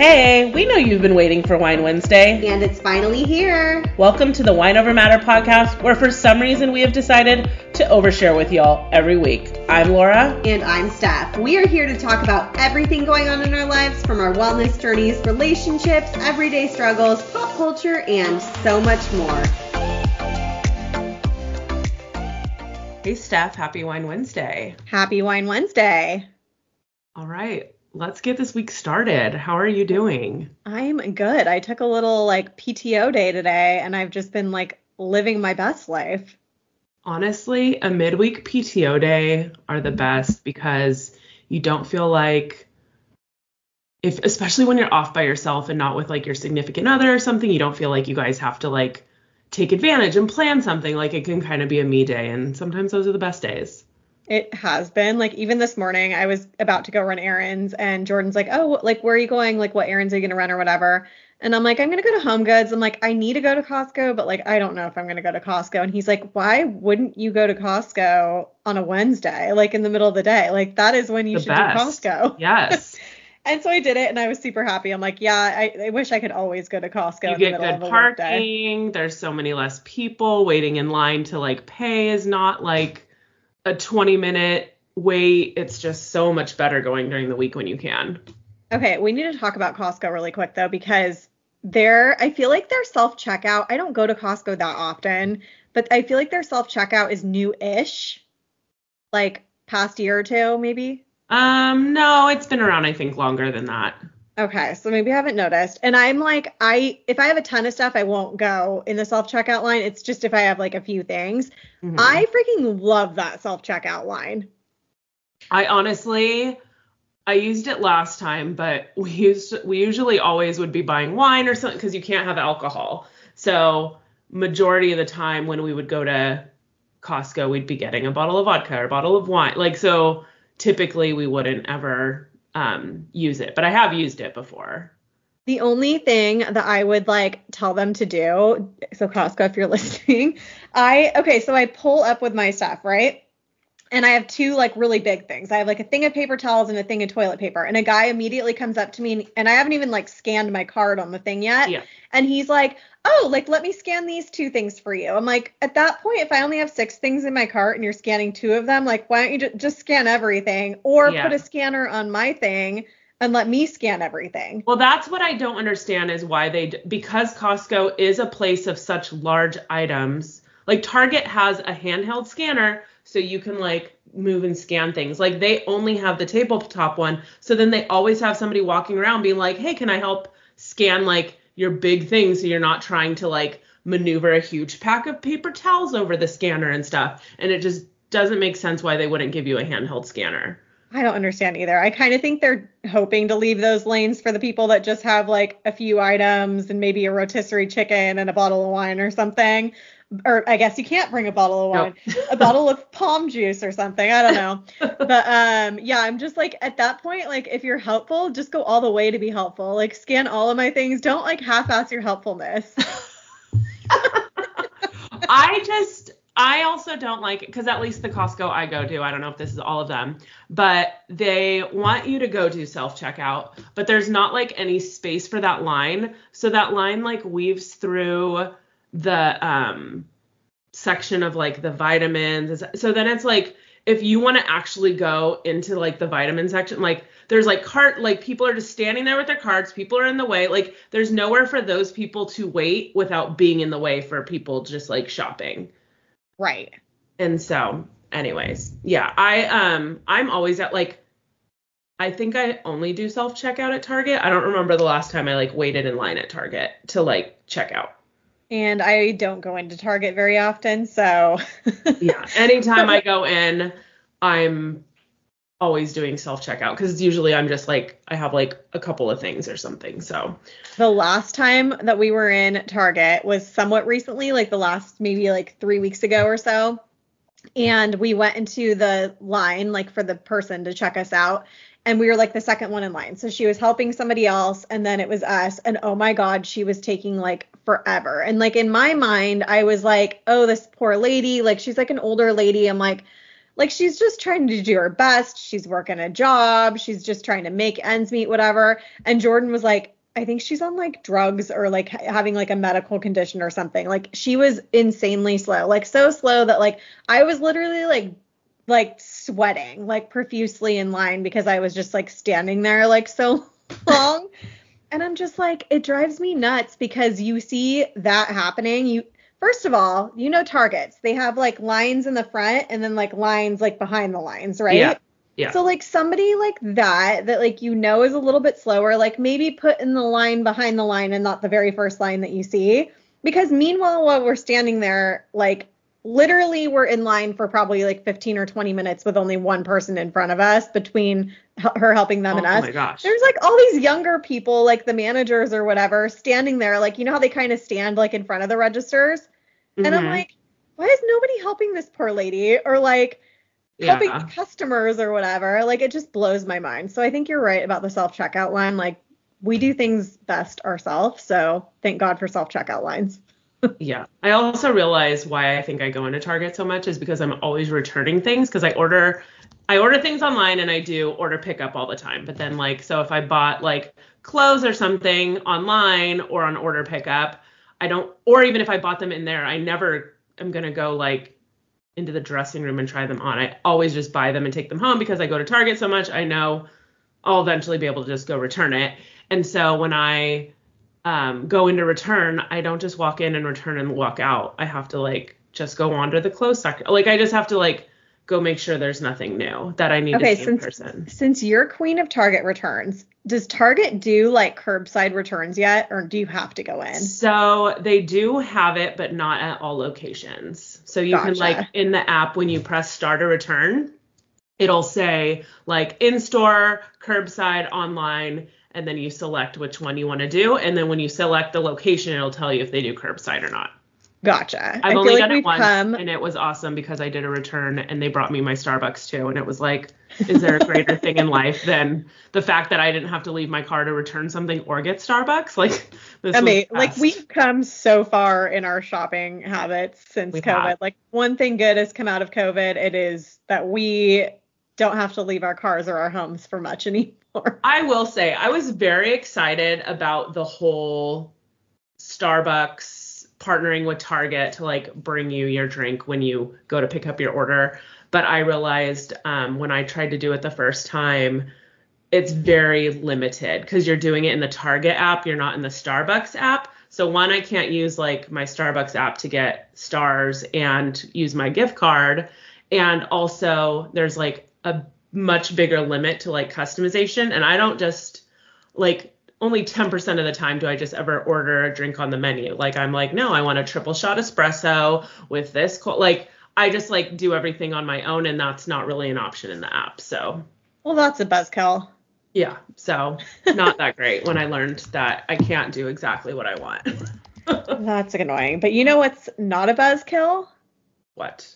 Hey, we know you've been waiting for Wine Wednesday. And it's finally here. Welcome to the Wine Over Matter podcast, where for some reason we have decided to overshare with y'all every week. I'm Laura. And I'm Steph. We are here to talk about everything going on in our lives from our wellness journeys, relationships, everyday struggles, pop culture, and so much more. Hey, Steph. Happy Wine Wednesday. Happy Wine Wednesday. All right let's get this week started. How are you doing? I'm good. I took a little like PTO day today and I've just been like living my best life. Honestly, a midweek PTO day are the best because you don't feel like if especially when you're off by yourself and not with like your significant other or something, you don't feel like you guys have to like take advantage and plan something. Like it can kind of be a me day and sometimes those are the best days. It has been. Like even this morning I was about to go run errands and Jordan's like, "Oh, like where are you going? Like what errands are you going to run or whatever?" And I'm like, "I'm going to go to Home Goods." I'm like, "I need to go to Costco, but like I don't know if I'm going to go to Costco." And he's like, "Why wouldn't you go to Costco on a Wednesday, like in the middle of the day? Like that is when you the should best. do Costco." Yes. and so I did it and I was super happy. I'm like, yeah, I, I wish I could always go to Costco. You get good parking. There's so many less people waiting in line to like pay is not like a 20 minute wait. It's just so much better going during the week when you can. Okay, we need to talk about Costco really quick though because there I feel like their self checkout. I don't go to Costco that often, but I feel like their self checkout is new-ish. Like past year or two maybe. Um no, it's been around I think longer than that. Okay, so maybe I haven't noticed. And I'm like, I if I have a ton of stuff, I won't go in the self checkout line. It's just if I have like a few things. Mm-hmm. I freaking love that self checkout line. I honestly, I used it last time, but we used we usually always would be buying wine or something because you can't have alcohol. So majority of the time when we would go to Costco, we'd be getting a bottle of vodka or a bottle of wine. Like so, typically we wouldn't ever um, use it, but I have used it before. The only thing that I would like tell them to do, so Costco, if you're listening, I okay, so I pull up with my stuff, right? And I have two like really big things. I have like a thing of paper towels and a thing of toilet paper. And a guy immediately comes up to me and, and I haven't even like scanned my card on the thing yet. Yeah. And he's like, oh, like let me scan these two things for you. I'm like, at that point, if I only have six things in my cart and you're scanning two of them, like why don't you just, just scan everything or yeah. put a scanner on my thing and let me scan everything. Well, that's what I don't understand is why they because Costco is a place of such large items. Like Target has a handheld scanner so you can like move and scan things. Like they only have the tabletop one. So then they always have somebody walking around being like, "Hey, can I help scan like your big thing so you're not trying to like maneuver a huge pack of paper towels over the scanner and stuff. And it just doesn't make sense why they wouldn't give you a handheld scanner. I don't understand either. I kind of think they're hoping to leave those lanes for the people that just have like a few items and maybe a rotisserie chicken and a bottle of wine or something or I guess you can't bring a bottle of wine, no. a bottle of palm juice or something. I don't know. But um yeah, I'm just like at that point, like if you're helpful, just go all the way to be helpful. Like scan all of my things. Don't like half-ass your helpfulness. I just I also don't like it because at least the Costco I go to, I don't know if this is all of them, but they want you to go to self checkout, but there's not like any space for that line. So that line like weaves through the um section of like the vitamins. So then it's like if you want to actually go into like the vitamin section, like there's like cart like people are just standing there with their carts, people are in the way. Like there's nowhere for those people to wait without being in the way for people just like shopping. Right. And so, anyways, yeah, I um I'm always at like I think I only do self checkout at Target. I don't remember the last time I like waited in line at Target to like check out. And I don't go into Target very often, so yeah, anytime I go in, I'm always doing self checkout because usually I'm just like I have like a couple of things or something. So the last time that we were in Target was somewhat recently, like the last maybe like three weeks ago or so. And we went into the line like for the person to check us out and we were like the second one in line. So she was helping somebody else and then it was us and oh my god, she was taking like forever. And like in my mind, I was like, "Oh, this poor lady, like she's like an older lady." I'm like like she's just trying to do her best. She's working a job, she's just trying to make ends meet whatever. And Jordan was like, I think she's on like drugs or like having like a medical condition or something. Like she was insanely slow, like so slow that like I was literally like like sweating like profusely in line because I was just like standing there like so long. And I'm just like, it drives me nuts because you see that happening. You first of all, you know targets. They have like lines in the front and then like lines like behind the lines, right? Yeah. Yeah. So like somebody like that that like you know is a little bit slower, like maybe put in the line behind the line and not the very first line that you see. Because meanwhile, while we're standing there, like literally we're in line for probably like 15 or 20 minutes with only one person in front of us between her helping them oh and us. Oh my gosh. There's like all these younger people, like the managers or whatever, standing there, like you know how they kind of stand like in front of the registers, mm-hmm. and I'm Mhm. like, why is nobody helping this poor lady or like helping Yeah. customers or whatever? Like it just blows my mind. So I think you're right about the self checkout line. Like we do things best ourselves, so thank God for self checkout lines. Yeah. I also realize why I think I go into Target so much is because I'm always returning things because I order I order things online and I do order pickup all the time. But then like so if I bought like clothes or something online or on order pickup, I don't or even if I bought them in there, I never am to go like into the dressing room and try them on. I always just buy them and take them home because I go to Target so much. I know I'll eventually be able to just go return it. And so when I um, go into return, I don't just walk in and return and walk out. I have to like just go on to the clothes section. Like I just have to like go make sure there's nothing new that I need Okay, to see in since- person. Since you're queen of Target returns, does Target do like curbside returns yet, or do you have to go in? So they do have it, but not at all locations. So you can like in the app when you press start a return, it'll say like in store, curbside, online, and then you select which one you want to do. And then when you select the location, it'll tell you if they do curbside or not. Gotcha. I've I only like done it once, come. and it was awesome because I did a return and they brought me my Starbucks too, and it was like, is there a greater thing in life than the fact that I didn't have to leave my car to return something or get Starbucks? Like, this I mean, like we've come so far in our shopping habits since We COVID. have. Like one thing good has come out of COVID. It is that we don't have to leave our cars or our homes for much I will say I was very excited about the whole Starbucks partnering with Target to like bring you your drink when you go to pick up your order. But I realized um, when I tried to do it the first time, it's very limited because you're doing it in the Target app, you're not in the Starbucks app. So one, I can't use like my Starbucks app to get stars and use my gift card. And also there's like a much bigger limit to like customization. And I don't just like only 10% of the time do I just ever order a drink on the menu. Like I'm like, no, I want a triple shot espresso with this co-. like I just like do everything on my own and that's not really an option in the app. So Well, that's a buzzkill. yeah, so not that great when I learned that I can't do exactly what I want. That's annoying. But you know what's not a buzzkill? what?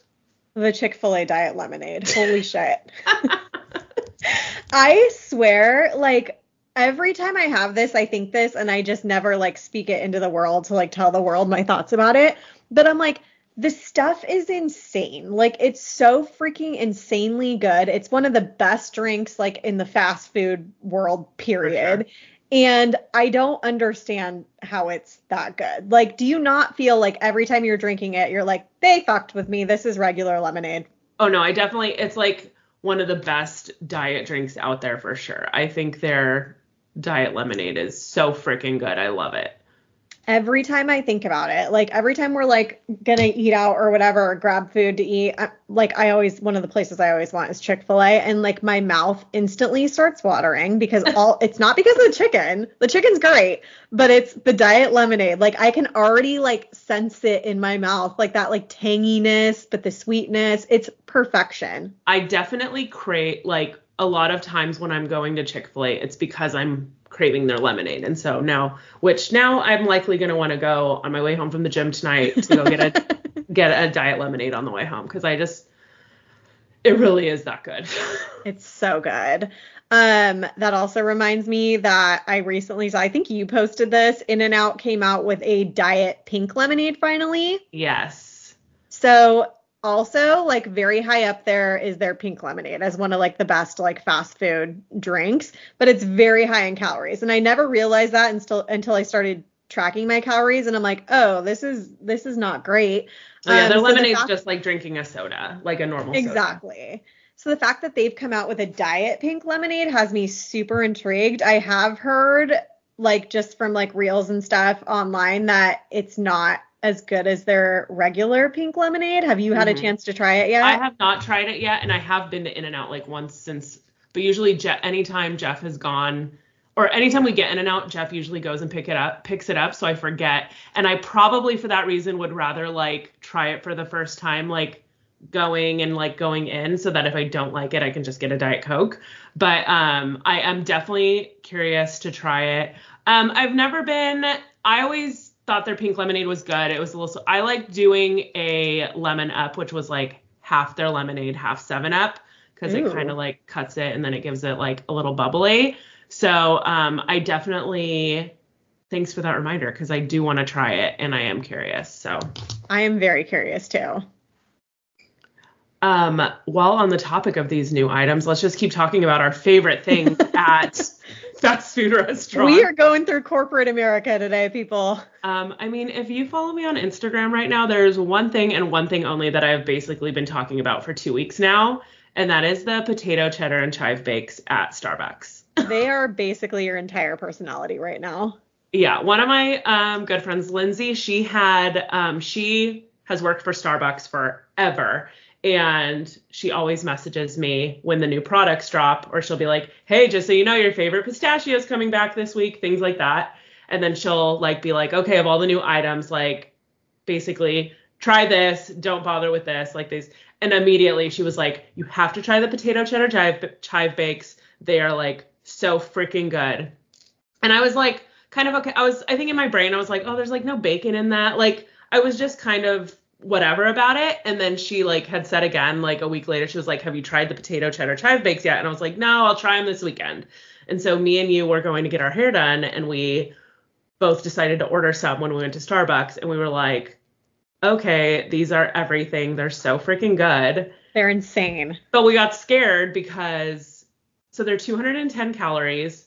The Chick fil A Diet Lemonade. Holy shit. I swear, like, every time I have this, I think this, and I just never, like, speak it into the world to, like, tell the world my thoughts about it. But I'm like, the stuff is insane. Like, it's so freaking insanely good. It's one of the best drinks, like, in the fast food world, period. And I don't understand how it's that good. Like, do you not feel like every time you're drinking it, you're like, they fucked with me. This is regular lemonade. Oh no, I definitely it's like one of the best diet drinks out there for sure. I think their diet lemonade is so freaking good. I love it every time I think about it, like every time we're like gonna eat out or whatever, or grab food to eat, I, like I always one of the places I always want is Chick Fil A, and like my mouth instantly starts watering because all it's not because of the chicken, the chicken's great, but it's the diet lemonade. Like I can already like sense it in my mouth, like that like tanginess, but the sweetness, it's perfection. I definitely crave like a lot of times when I'm going to Chick Fil A, it's because I'm craving their lemonade. And so now, which now I'm likely going to want to go on my way home from the gym tonight to go get a get a diet lemonade on the way home because I just it really is that good. it's so good. Um, that also reminds me that I recently saw, I think you posted this, In-N-Out came out with a diet pink lemonade finally. Yes. So also like very high up there is their pink lemonade as one of like the best like fast food drinks but it's very high in calories and i never realized that until until i started tracking my calories and i'm like oh this is this is not great oh, yeah um, their so lemonade's the just like drinking a soda like a normal soda. exactly soda. so the fact that they've come out with a diet pink lemonade has me super intrigued i have heard like just from like reels and stuff online that it's not as good as their regular pink lemonade. Have you had mm-hmm. a chance to try it yet? I have not tried it yet, and I have been to In-N-Out like once since. But usually, Je- anytime Jeff has gone, or anytime we get In-N-Out, Jeff usually goes and pick it up, picks it up, so I forget. And I probably for that reason would rather like try it for the first time, like going and like going in, so that if I don't like it, I can just get a Diet Coke. But um, I am definitely curious to try it. Um, I've never been. I always thought their pink lemonade was good. It was a little. I like doing a lemon up, which was like half their lemonade, half Seven Up, because it kind of like cuts it and then it gives it like a little bubbly. So um, I definitely. Thanks for that reminder because I do want to try it and I am curious. So I am very curious too. Um, while on the topic of these new items, let's just keep talking about our favorite things at fast food restaurant. We are going through corporate America today, people. Um, I mean, if you follow me on Instagram right now, there's one thing and one thing only that I've basically been talking about for two weeks now, and that is the potato cheddar and chive bakes at Starbucks. they are basically your entire personality right now. Yeah, one of my um, good friends, Lindsay, she had um, she has worked for Starbucks forever and she always messages me when the new products drop or she'll be like hey just so you know your favorite pistachio is coming back this week things like that. And then she'll like be like okay of all the new items like basically try this don't bother with this like these. And immediately she was like you have to try the potato cheddar chive, chive bakes. They are like so freaking good. And i was like kind of okay i was i think in my brain i was like oh there's like no bacon in that. Like i was just kind of whatever about it. And then she like had said again, like a week later, she was like, Have you tried the potato cheddar chive bakes yet? And I was like, No, I'll try them this weekend. And so me and you were going to get our hair done and we both decided to order some when we went to Starbucks and we were like, Okay, these are everything. They're so freaking good. They're insane. But we got scared because so they're 210 calories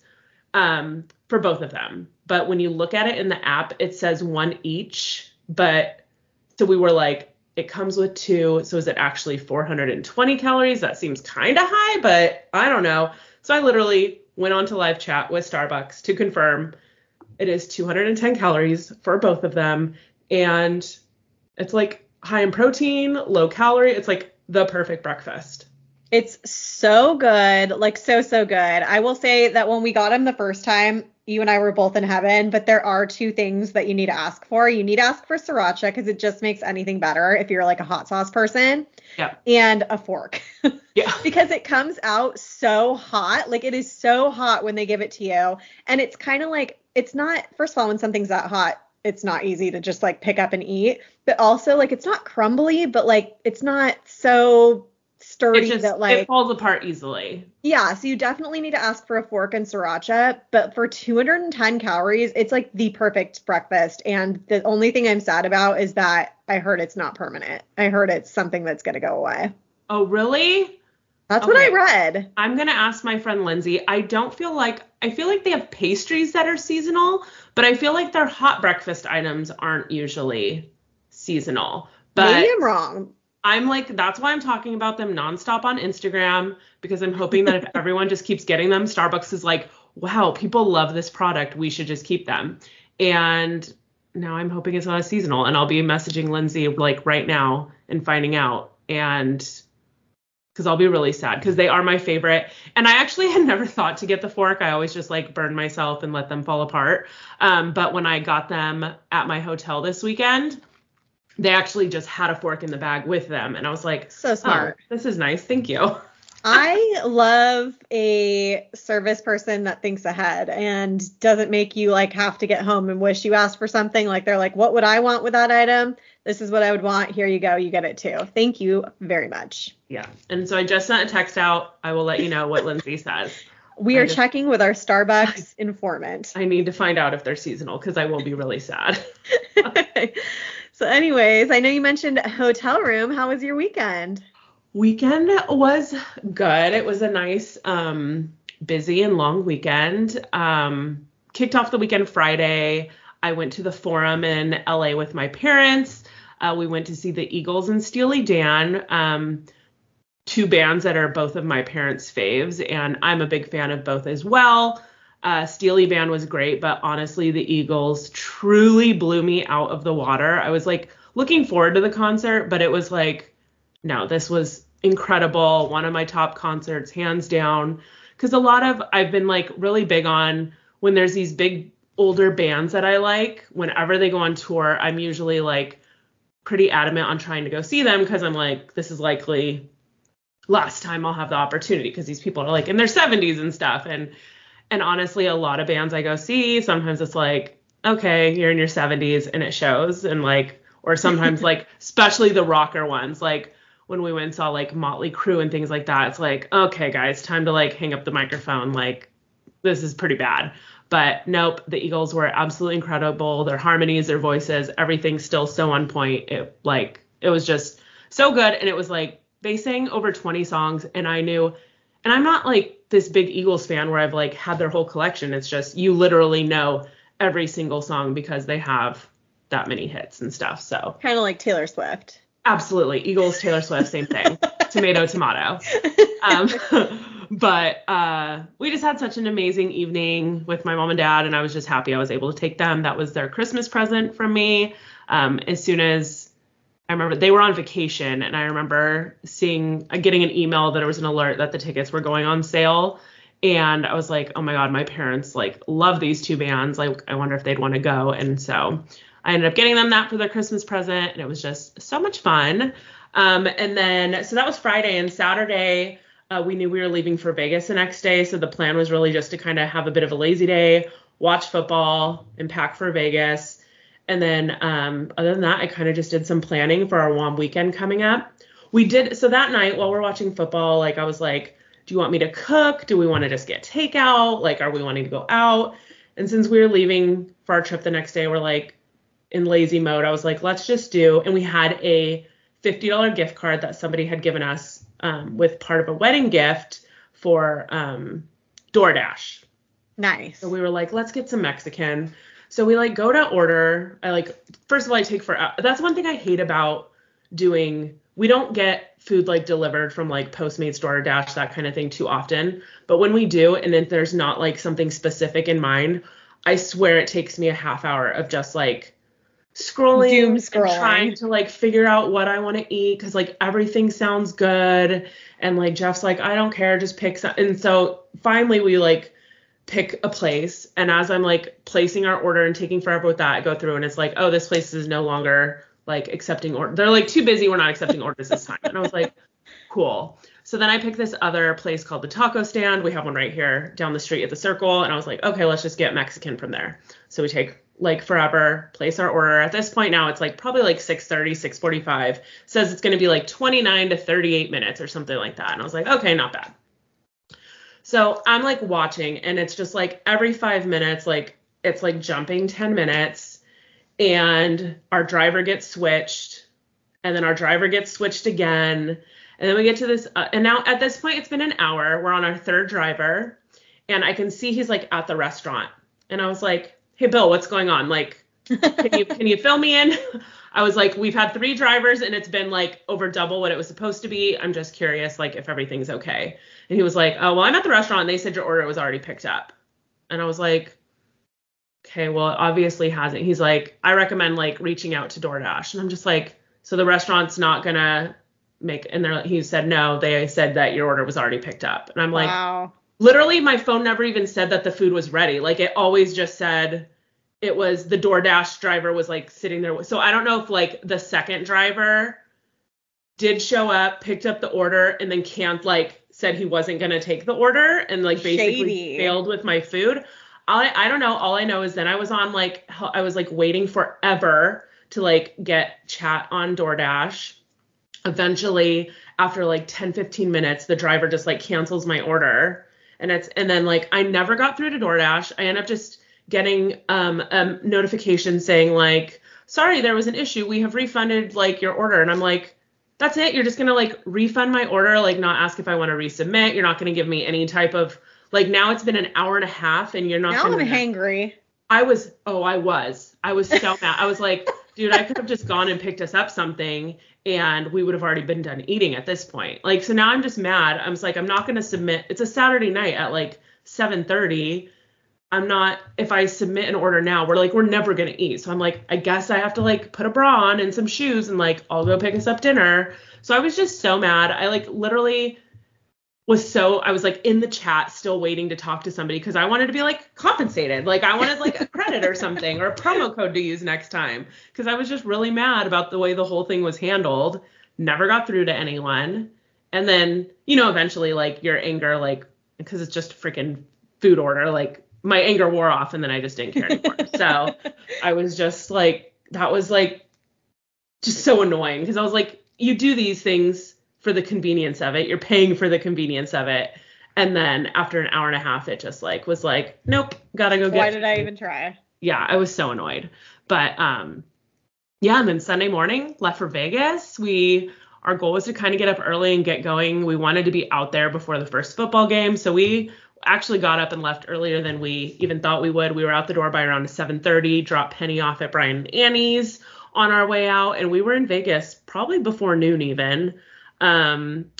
um, for both of them. But when you look at it in the app, it says one each, but so we were like, it comes with two. So is it actually 420 calories? That seems kind of high, but I don't know. So I literally went on to live chat with Starbucks to confirm it is 210 calories for both of them. And it's like high in protein, low calorie. It's like the perfect breakfast. It's so good, like so so good. I will say that when we got them the first time, you and I were both in heaven, but there are two things that you need to ask for. You need to ask for sriracha because it just makes anything better if you're like a hot sauce person. Yeah. And a fork. Yeah. because it comes out so hot. Like it is so hot when they give it to you. And it's kind of like it's not first of all when something's that hot, it's not easy to just like pick up and eat. But also like it's not crumbly, but like it's not so sturdy just, that like it falls apart easily. Yeah, so you definitely need to ask for a fork and sriracha, but for 210 calories, it's like the perfect breakfast. And the only thing I'm sad about is that I heard it's not permanent. I heard it's something that's gonna go away. Oh, really? That's okay. what I read. I'm gonna ask my friend Lindsay. I don't feel like I feel like they have pastries that are seasonal, but I feel like their hot breakfast items aren't usually seasonal. But Maybe I'm wrong. I'm like, that's why I'm talking about them nonstop on Instagram because I'm hoping that if everyone just keeps getting them, Starbucks is like, wow, people love this product. We should just keep them. And now I'm hoping it's not a seasonal. And I'll be messaging Lindsay like right now and finding out. And because I'll be really sad because they are my favorite. And I actually had never thought to get the fork. I always just like burn myself and let them fall apart. Um, but when I got them at my hotel this weekend, they actually just had a fork in the bag with them. And I was like, So oh, smart. Oh, this is nice. Thank you. I love a service person that thinks ahead and doesn't make you like have to get home and wish you asked for something. Like they're like, what would I want with that item? This is what I would want. Here you go. You get it too. Thank you very much. Yeah. And so I just sent a text out. I will let you know what Lindsay says. We I are just- checking with our Starbucks informant. I need to find out if they're seasonal because I will be really sad. so, anyways, I know you mentioned hotel room. How was your weekend? weekend was good. It was a nice, um, busy and long weekend. Um, kicked off the weekend Friday. I went to the forum in LA with my parents. Uh, we went to see the Eagles and Steely Dan, um, two bands that are both of my parents' faves, and I'm a big fan of both as well. Uh, Steely Dan was great, but honestly, the Eagles truly blew me out of the water. I was like looking forward to the concert, but it was like, no, this was incredible. One of my top concerts, hands down. Because a lot of, I've been like really big on when there's these big older bands that I like, whenever they go on tour, I'm usually like pretty adamant on trying to go see them because I'm like, this is likely last time I'll have the opportunity because these people are like in their 70s and stuff. And and honestly, a lot of bands I go see, sometimes it's like, okay, you're in your 70s and it shows. And like, or sometimes like, especially the rocker ones, like when we went and saw like Motley Crue and things like that, it's like, okay, guys, time to like hang up the microphone. Like, this is pretty bad. But nope, the Eagles were absolutely incredible. Their harmonies, their voices, everything's still so on point. It like it was just so good. And it was like they sang over 20 songs, and I knew, and I'm not like this big Eagles fan where I've like had their whole collection. It's just you literally know every single song because they have that many hits and stuff. So Kind of like Taylor Swift. absolutely, Eagles, Taylor Swift, same thing. tomato, tomato. Um, but uh, we just had such an amazing evening with my mom and dad, and I was just happy I was able to take them. That was their Christmas present from me. Um, as soon as I remember they were on vacation, and I remember seeing, uh, getting an email that there was an alert that the tickets were going on sale. And I was like, oh my God, my parents like love these two bands. Like, I wonder if they'd want to go. And so I ended up getting them that for their Christmas present, and it was just so much fun. Um, and then, so that was Friday and Saturday. Uh, we knew we were leaving for Vegas the next day, so the plan was really just to kind of have a bit of a lazy day, watch football, and pack for Vegas. And then, um, other than that, I kind of just did some planning for our WOM weekend coming up. We did so that night while we're watching football. Like I was like, do you want me to cook? Do we want to just get takeout? Like, are we wanting to go out? And since we were leaving for our trip the next day, we're like in lazy mode. I was like, let's just do. And we had a $50 gift card that somebody had given us um, with part of a wedding gift for um, DoorDash. Nice. So we were like, let's get some Mexican. So we like go to order. I like first of all I take for uh, that's one thing I hate about doing. We don't get food like delivered from like Postmates, DoorDash, that kind of thing too often. But when we do, and then there's not like something specific in mind, I swear it takes me a half hour of just like scrolling, Doom and scrolling. trying to like figure out what I want to eat because like everything sounds good. And like Jeff's like, I don't care, just pick some. And so finally we like pick a place and as i'm like placing our order and taking forever with that i go through and it's like oh this place is no longer like accepting order they're like too busy we're not accepting orders this time. And i was like cool. So then i picked this other place called the taco stand. We have one right here down the street at the circle and i was like okay let's just get mexican from there. So we take like forever place our order. At this point now it's like probably like 6.30 6.45 says it's going to be like 29 to 38 minutes or something like that. And i was like okay not bad so I'm like watching, and it's just like every five minutes, like it's like jumping 10 minutes, and our driver gets switched, and then our driver gets switched again. And then we get to this, uh, and now at this point, it's been an hour. We're on our third driver, and I can see he's like at the restaurant. And I was like, "Hey Bill, what's going on? Like can you can you fill me in?" I was like, "We've had three drivers and it's been like over double what it was supposed to be. I'm just curious like if everything's okay." And he was like, "Oh, well, I'm at the restaurant and they said your order was already picked up." And I was like, "Okay, well, it obviously hasn't." He's like, "I recommend like reaching out to DoorDash." And I'm just like, "So the restaurant's not going to make and they're he said no they said that your order was already picked up and i'm like wow. literally my phone never even said that the food was ready like it always just said it was the DoorDash driver was like sitting there. So i don't know if like the second driver did show up picked up the order and then can't like said he wasn't going to take the order and like basically Shady. failed with my food. I, I don't know. All i know is then i was on like I was like waiting forever to like get chat on DoorDash. Eventually after like 10 15 minutes the driver just like cancels my order. And it's and then like i never got through to doordash. I end up just getting um a notification saying like sorry there was an issue we have refunded like your order and i'm like that's it you're just gonna like refund my order like not ask if i want to resubmit you're not gonna give me any type of like now it's been an hour and a half and you're not Now gonna I'm hangry. I was, oh, I was. I was so mad. I was like, dude, I could have just gone and picked us up something and we would have already been done eating at this point. Like, so now I'm just mad. I'm just like, I'm not going to submit. It's a Saturday night at like 7:30. I'm not, if I submit an order now, we're like, we're never going to eat. So I'm like, I guess I have to like put a bra on and some shoes and like, I'll go pick us up dinner. So I was just so mad. I like literally was so I was like in the chat still waiting to talk to somebody because I wanted to be like compensated. Like I wanted like a credit or something or a promo code to use next time because I was just really mad about the way the whole thing was handled. Never got through to anyone. And then, you know, eventually like your anger like because it's just a freaking food order, like my anger wore off and then I just didn't care anymore. so I was just like that was like just so annoying because I was like you do these things for the convenience of it. You're paying for the convenience of it. And then after an hour and a half, it just like was like, nope, gotta go get. Why did I even try? Yeah, I was so annoyed. But um, yeah, and then Sunday morning left for Vegas. We our goal was to kind of get up early and get going. We wanted to be out there before the first football game, so we actually got up and left earlier than we even thought we would. We were out the door by around 7:30. Dropped Penny off at Brian and Annie's on our way out, and we were in Vegas probably before noon even. Um,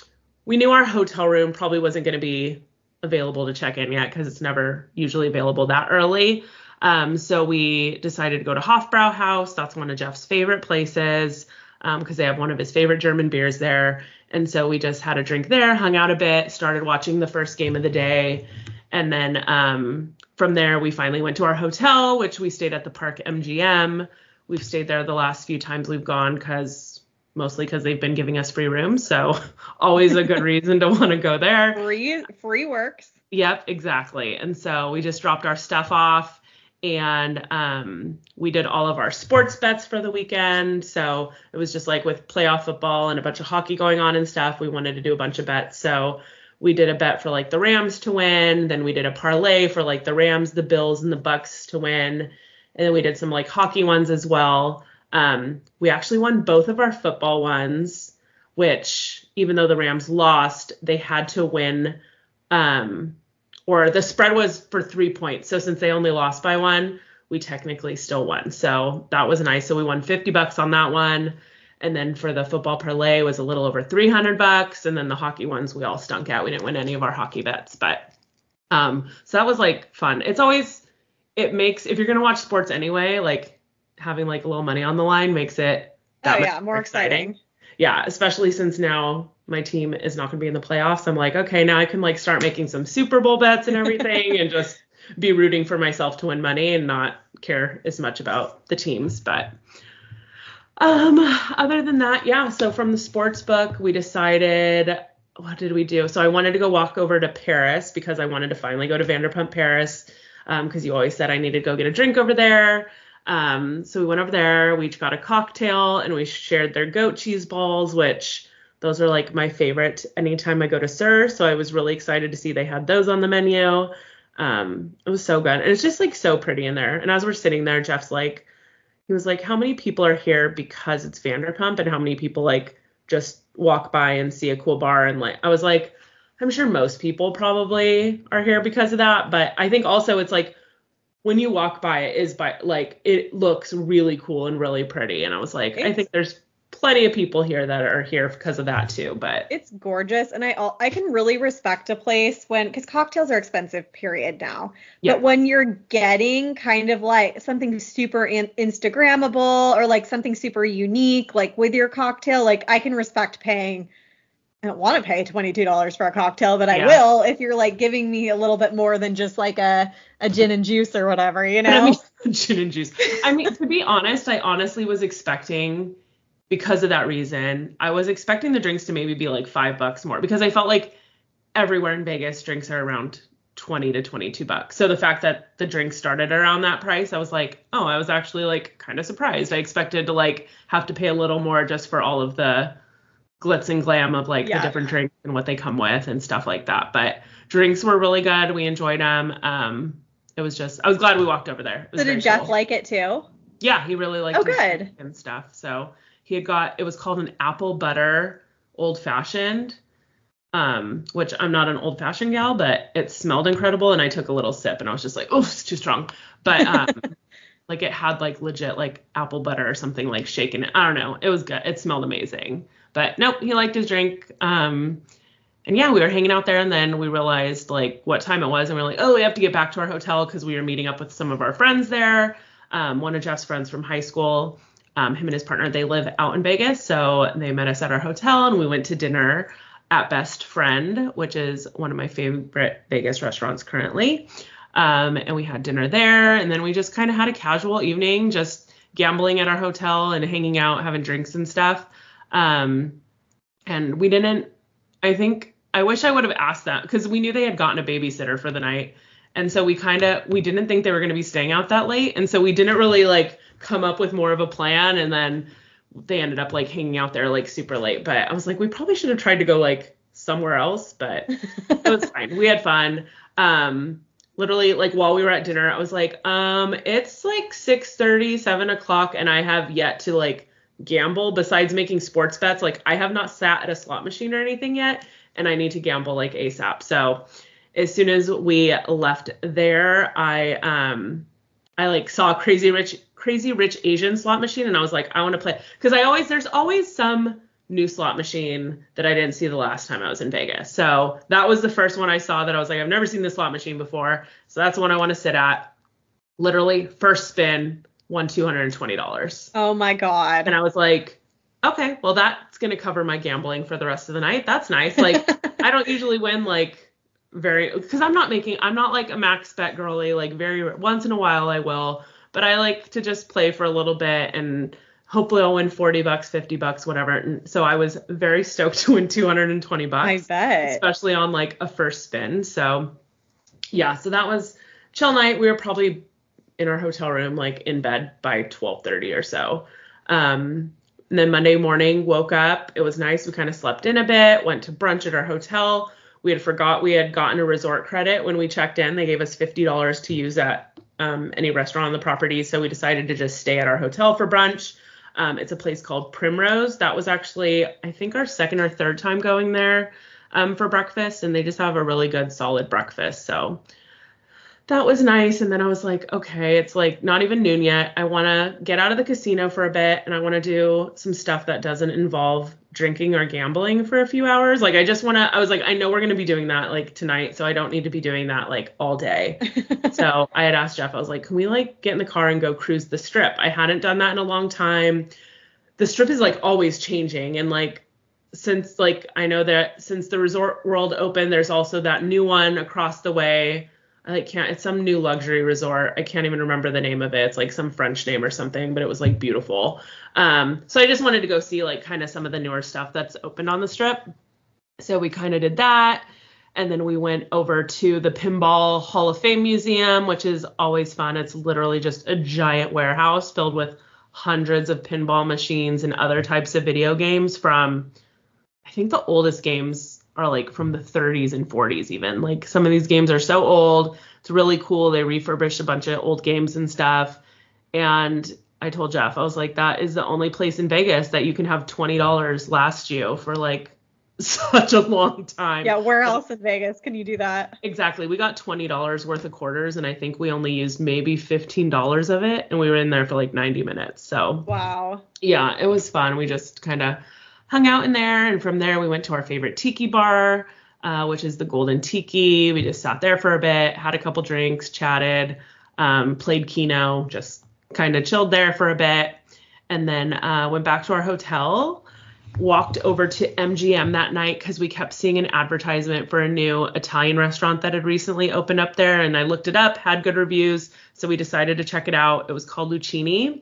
we knew our hotel room probably wasn't going to be available to check in yet because it's never usually available that early. Um, so we decided to go to Hofbrau House. That's one of Jeff's favorite places because they have one of his favorite German beers there. And so we just had a drink there, hung out a bit, started watching the first game of the day. And then um, from there, we finally went to our hotel, which we stayed at the Park MGM. We've stayed there the last few times we've gone because mostly because they've been giving us free rooms. So always a good reason to want to go there. Free free works. Yep, exactly. And so we just dropped our stuff off and um, we did all of our sports bets for the weekend. So it was just like with playoff football and a bunch of hockey going on and stuff, we wanted to do a bunch of bets. So we did a bet for like the Rams to win, then we did a parlay for like the Rams, the Bills, and the Bucs to win. And then we did some like hockey ones as well. Um, we actually won both of our football ones, which even though the Rams lost, they had to win. Um, or the spread was for three points. So since they only lost by one, we technically still won. So that was nice. So we won 50 bucks on that one. And then for the football parlay was a little over 300 bucks. And then the hockey ones we all stunk out. We didn't win any of our hockey bets, but um, so that was like fun. It's always it makes if you're gonna watch sports anyway, like having like a little money on the line makes it that oh yeah, more exciting. yeah, especially since now my team is not going to be in the playoffs. I'm like, okay, now I can like start making some Super Bowl bets and everything and just be rooting for myself to win money and not care as much about the teams. But um other than that, yeah, so from the sports book, we decided what did we do? So I wanted to go walk over to Paris because I wanted to finally go to Vanderpump Paris because you always said I needed to go get a drink over there. Um, so we went over there, we each got a cocktail, and we shared their goat cheese balls, which those are like my favorite anytime I go to SUR. So I was really excited to see they had those on the menu. Um, it was so good. And it's just like so pretty in there. And as we're sitting there, Jeff's like, he was like, how many people are here because it's Vanderpump and how many people like just walk by and see a cool bar and like I was like, I'm sure most people probably are here because of that, but I think also it's like when you walk by it is by like it looks really cool and really pretty and I was like I think there's plenty of people here that are here because of that too, but It's gorgeous, and I I can really respect a place when because cocktails are expensive, period now. Yeah. But when you're getting kind of like something super in- Instagrammable or like something super unique, like with your cocktail, like I can respect paying. I don't want to pay $22 for a cocktail, but I Yeah. will if you're like giving me a little bit more than just like a, a gin and juice or whatever, you know? I mean, gin and juice. I mean, to be honest, I honestly was expecting because of that reason, I was expecting the drinks to maybe be like five bucks more because I felt like everywhere in Vegas drinks are around 20 to 22 bucks. So the fact that the drinks started around that price, I was like, oh, I was actually like kind of surprised. I expected to like have to pay a little more just for all of the glitz and glam of like Yeah. the different drinks and what they come with and stuff like that. But drinks were really good. We enjoyed them. Um, it was just, I was glad we walked over there. So did Jeff cool. like it too? Yeah, he really liked Oh, good. and stuff. So he had got it was called an apple butter old fashioned, um, which I'm not an old fashioned gal, but it smelled incredible and I took a little sip and I was just like, oh, it's too strong. But um, like it had like legit like apple butter or something like shaken. It. I don't know. It was good. It smelled amazing. But nope, he liked his drink. Um, and yeah, we were hanging out there, and then we realized like what time it was, and we were like, oh, we have to get back to our hotel because we were meeting up with some of our friends there. Um, one of Jeff's friends from high school, um, him and his partner, they live out in Vegas, so they met us at our hotel, and we went to dinner at Best Friend, which is one of my favorite Vegas restaurants currently. Um, and we had dinner there, and then we just kind of had a casual evening, just gambling at our hotel and hanging out, having drinks and stuff. Um, and we didn't. I think I wish I would have asked that because we knew they had gotten a babysitter for the night, and so we kind of we didn't think they were going to be staying out that late, and so we didn't really like come up with more of a plan, and then they ended up like hanging out there like super late. But I was like, we probably should have tried to go like somewhere else, but it was fine. We had fun. Um, literally like while we were at dinner, I was like, um, it's like 6:30, 7 o'clock, and I have yet to like gamble besides making sports bets. Like I have not sat at a slot machine or anything yet, and I need to gamble like ASAP. So as soon as we left there, I um I like saw crazy rich crazy rich Asian slot machine and I was like, I want to play because I always there's always some new slot machine that I didn't see the last time I was in Vegas. So that was the first one I saw that I was like, I've never seen this slot machine before. So that's the one I want to sit at. Literally, first spin, won $220. Oh my god. And I was like, okay, well, that's going to cover my gambling for the rest of the night. That's nice. Like, I don't usually win, like, very, because I'm not making, I'm not like a max bet girly. Like, very, once in a while I will, but I like to just play for a little bit and hopefully I'll win 40 bucks, 50 bucks, whatever. And so I was very stoked to win 220 bucks I bet. especially on like a first spin. So yeah, so that was chill night. We were probably in our hotel room, like in bed by 12:30 or so. Um, and then Monday morning, woke up. It was nice. We kind of slept in a bit. Went to brunch at our hotel. We had forgot we had gotten a resort credit when we checked in. They gave us fifty dollars to use at um, any restaurant on the property. So we decided to just stay at our hotel for brunch. Um, it's a place called Primrose. That was actually, I think, our second or third time going there um, for breakfast, and they just have a really good, solid breakfast. So that was nice. And then I was like, okay, it's like not even noon yet. I want to get out of the casino for a bit, and I want to do some stuff that doesn't involve drinking or gambling for a few hours. Like, I just want to, I was like, I know we're going to be doing that like tonight, so I don't need to be doing that like all day. so I had asked Jeff, I was like, can we like get in the car and go cruise the strip? I hadn't done that in a long time. The strip is like always changing and like since like I know that since the resort world opened, there's also that new one across the way. I like can't it's some new luxury resort. I can't even remember the name of it. It's like some French name or something, but it was like beautiful. Um so I just wanted to go see like kind of some of the newer stuff that's opened on the strip. So we kind of did that. And then we went over to the Pinball Hall of Fame Museum, which is always fun. It's literally just a giant warehouse filled with hundreds of pinball machines and other types of video games from I think the oldest games are like from the 30s and 40s even. Like some of these games are so old. It's really cool. They refurbished a bunch of old games and stuff. And I told Jeff, I was like, that is the only place in Vegas that you can have $20 last you for like such a long time. Yeah, where else in Vegas can you do that? Exactly. We got $20 worth of quarters and I think we only used maybe $15 of it and we were in there for like 90 minutes. So, wow. Yeah, it was fun. We just kind of hung out in there and from there we went to our favorite tiki bar, uh, which is the Golden Tiki. We just sat there for a bit, had a couple drinks, chatted, um, played Keno, just kind of chilled there for a bit and then uh, went back to our hotel walked over to MGM that night because we kept seeing an advertisement for a new Italian restaurant that had recently opened up there. And I looked it up, had good reviews. So we decided to check it out. It was called Lucchini.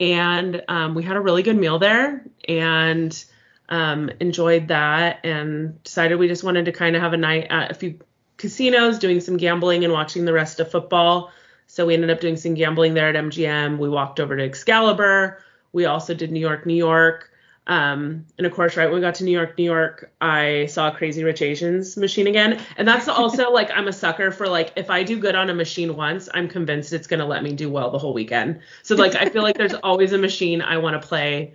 And um, we had a really good meal there and um, enjoyed that and decided we just wanted to kind of have a night at a few casinos, doing some gambling and watching the rest of football. So we ended up doing some gambling there at MGM. We walked over to Excalibur. We also did New York, New York. Um, and of course, right when we got to New York, New York, I saw Crazy Rich Asians machine again. And that's also like I'm a sucker for like if I do good on a machine once, I'm convinced it's gonna let me do well the whole weekend. So like I feel like there's always a machine I want to play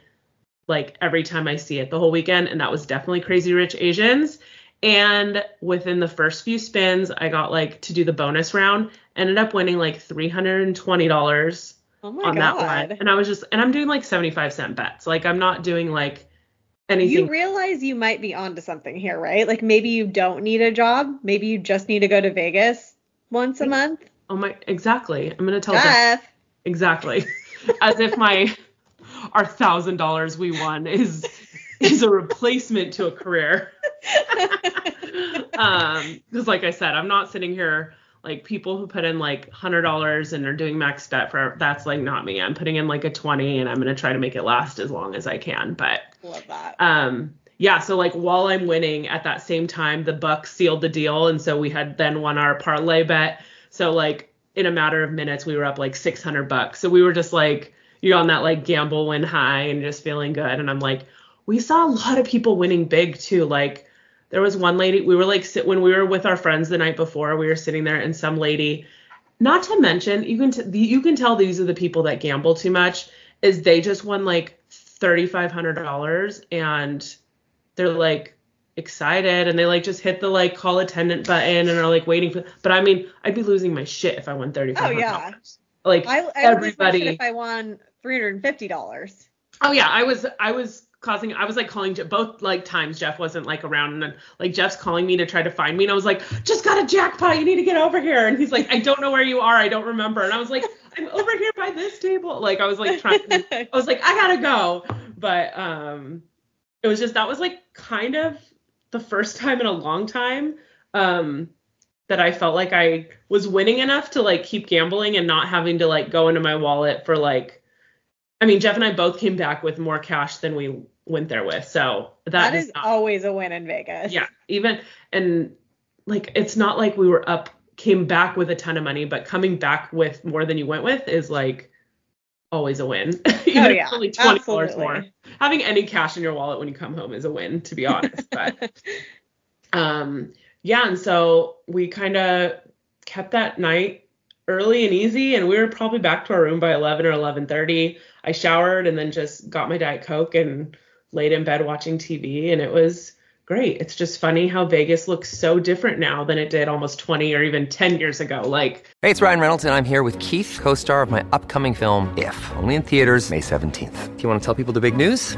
like every time I see it the whole weekend. And that was definitely Crazy Rich Asians. And within the first few spins, I got like to do the bonus round, ended up winning like $320 Oh on god. that one. And I was just, and I'm doing like 75 cent bets. Like I'm not doing like anything. You realize you might be onto something here, right? Like maybe you don't need a job. Maybe you just need to go to Vegas once a month. oh my, exactly. I'm going to tell Jeff. Jeff. Exactly. As if my, our thousand dollars we won is, is a replacement to a career. um, because like I said, I'm not sitting here like people who put in like hundred dollars and are doing max bet for that's like not me. I'm putting in like a twenty and I'm gonna try to make it last as long as I can. But Love that. um yeah, so like while I'm winning at that same time, the Bucs sealed the deal, and so we had then won our parlay bet. So like in a matter of minutes, we were up like 600 bucks. So we were just like you're on that like gamble win high and just feeling good. And I'm like, we saw a lot of people winning big too. Like there was one lady we were like sit when we were with our friends the night before we were sitting there and some lady not to mention you can t- you can tell these are the people that gamble too much is they just won like $3500 and they're like excited and they like just hit the like call attendant button and are like waiting for but i mean i'd be losing my shit if i won $3500 Oh, yeah. like I, I everybody. If I won three hundred and fifty dollars. Oh yeah, I was I was causing I was like calling Je- both like times Jeff wasn't like around and then like Jeff's calling me to try to find me and I was like just got a jackpot you need to get over here. And he's like I don't know where you are I don't remember. And I was like I'm over here by this table. Like I was like trying I was like I gotta go. But um it was just that was like kind of the first time in a long time um that I felt like I was winning enough to like keep gambling and not having to like go into my wallet for like I mean, Jeff and I both came back with more cash than we went there with. So that, that is not, always a win in Vegas. yeah, even and like it's not like we were up came back with a ton of money, but coming back with more than you went with is like always a win. even Oh, yeah, only twenty dollars absolutely. more. Having any cash in your wallet when you come home is a win, to be honest. But um yeah, and so we kind of kept that night early and easy and we were probably back to our room by 11 or 11:30. I showered and then just got my diet coke and laid in bed watching TV and it was great. It's just funny how Vegas looks so different now than it did almost 20 or even 10 years ago. Like Hey, it's Ryan Reynolds, and I'm here with Keith, co star of my upcoming film, If, only in theaters, May 17th. Do you want to tell people the big news?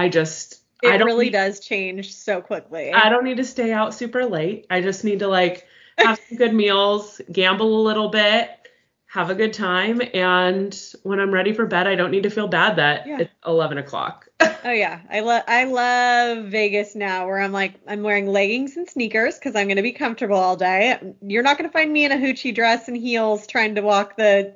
I just It I don't really need- does change so quickly. I don't need to stay out super late. I just need to like have some good meals, gamble a little bit, have a good time, and when I'm ready for bed, I don't need to feel bad that Yeah. it's 11 o'clock. Oh yeah, I love I love Vegas now, where I'm like I'm wearing leggings and sneakers because I'm gonna be comfortable all day. You're not gonna find me in a hoochie dress and heels trying to walk the,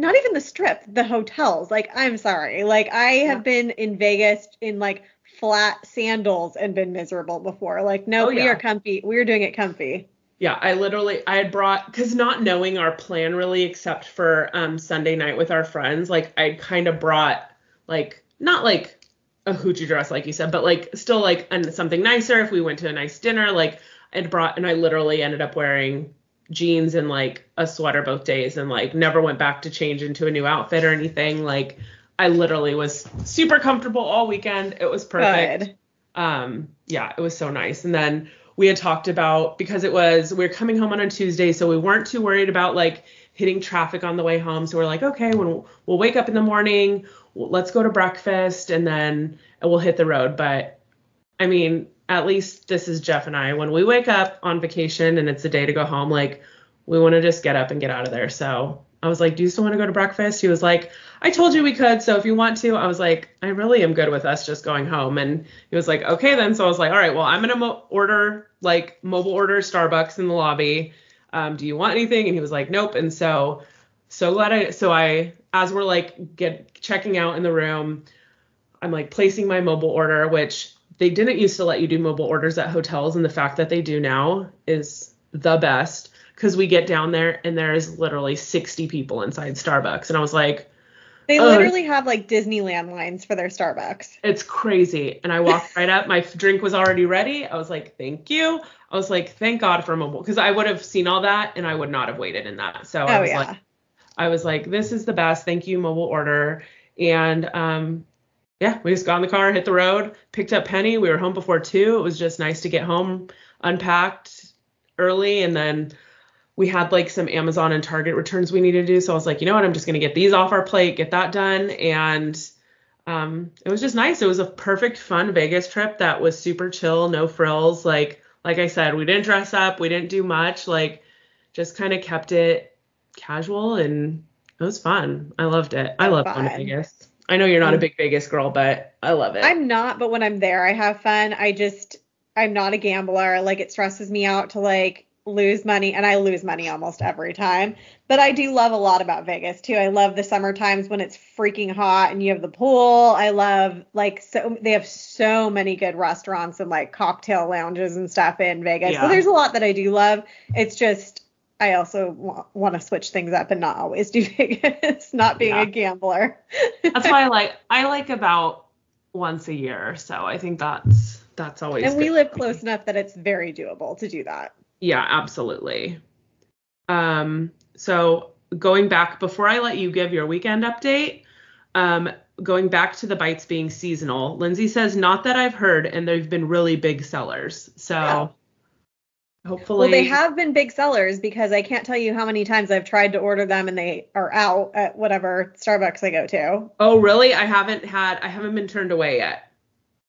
not even the strip, the hotels. Like I'm sorry, like I have been in Vegas in like flat sandals and been miserable before. Like no, Oh, we yeah. are comfy. We're doing it comfy. Yeah, I literally I had brought because not knowing our plan really, except for um Sunday night with our friends, like I kind of brought like not like a hoochie dress like you said, but like still like and something nicer if we went to a nice dinner. Like I'd brought and I literally ended up wearing jeans and like a sweater both days and like never went back to change into a new outfit or anything. Like I literally was super comfortable all weekend. It was perfect Good. um yeah it was so nice and then we had talked about because it was we were coming home on a tuesday so we weren't too worried about like hitting traffic on the way home so we're like okay when we'll, we'll wake up in the morning let's go to breakfast and then we'll hit the road but i mean at least this is jeff and i when we wake up on vacation and it's a day to go home like we want to just get up and get out of there so i was like do you still want to go to breakfast he was like I told you we could, so if you want to, I was like, I really am good with us just going home. And he was like, okay then. So I was like, all right, well, I'm gonna mo- order like mobile order Starbucks in the lobby. Um, do you want anything? And he was like, nope. And so, so glad I. So I, as we're like get checking out in the room, I'm like placing my mobile order, which they didn't used to let you do mobile orders at hotels, and the fact that they do now is the best because we get down there and there's literally 60 people inside Starbucks, and I was like. They Oh. literally have like Disneyland lines for their Starbucks. It's crazy. And I walked right up. My drink was already ready. I was like, thank you. I was like, thank God for mobile. Because I would have seen all that and I would not have waited in that. So I Oh was yeah. like, I was like, this is the best. Thank you, mobile order. And um, yeah, we just got in the car, hit the road, picked up Penny. We were home before two. It was just nice to get home, unpacked early, and then we had like some Amazon and Target returns we needed to do. So I was like, you know what? I'm just gonna get these off our plate, get that done, and um, it was just nice. It was a perfect, fun Vegas trip that was super chill, no frills. Like like I said, we didn't dress up, we didn't do much. Like just kind of kept it casual, and it was fun. I loved it. I love going to Vegas. I know you're not a um, big Vegas girl, but I love it. I'm not, but when I'm there, I have fun. I just, I'm not a gambler. Like it stresses me out to like lose money, and I lose money almost every time. But I do love a lot about Vegas too. I love the summer times when it's freaking hot and you have the pool. I love like so they have so many good restaurants and like cocktail lounges and stuff in Vegas. Yeah. So there's a lot that I do love. It's just I also w- want to switch things up and not always do Vegas. not being Yeah. a gambler. that's why I like I like about once a year. So I think that's that's always and we live close enough that it's very doable to do that. Yeah, absolutely. Um, so going back before I let you give your weekend update, um, going back to the bites being seasonal, Lindsay says not that I've heard, and they've been really big sellers. So Yeah. Hopefully, Well, they have been big sellers because I can't tell you how many times I've tried to order them and they are out at whatever Starbucks I go to. Oh, really? I haven't had. I haven't been turned away yet.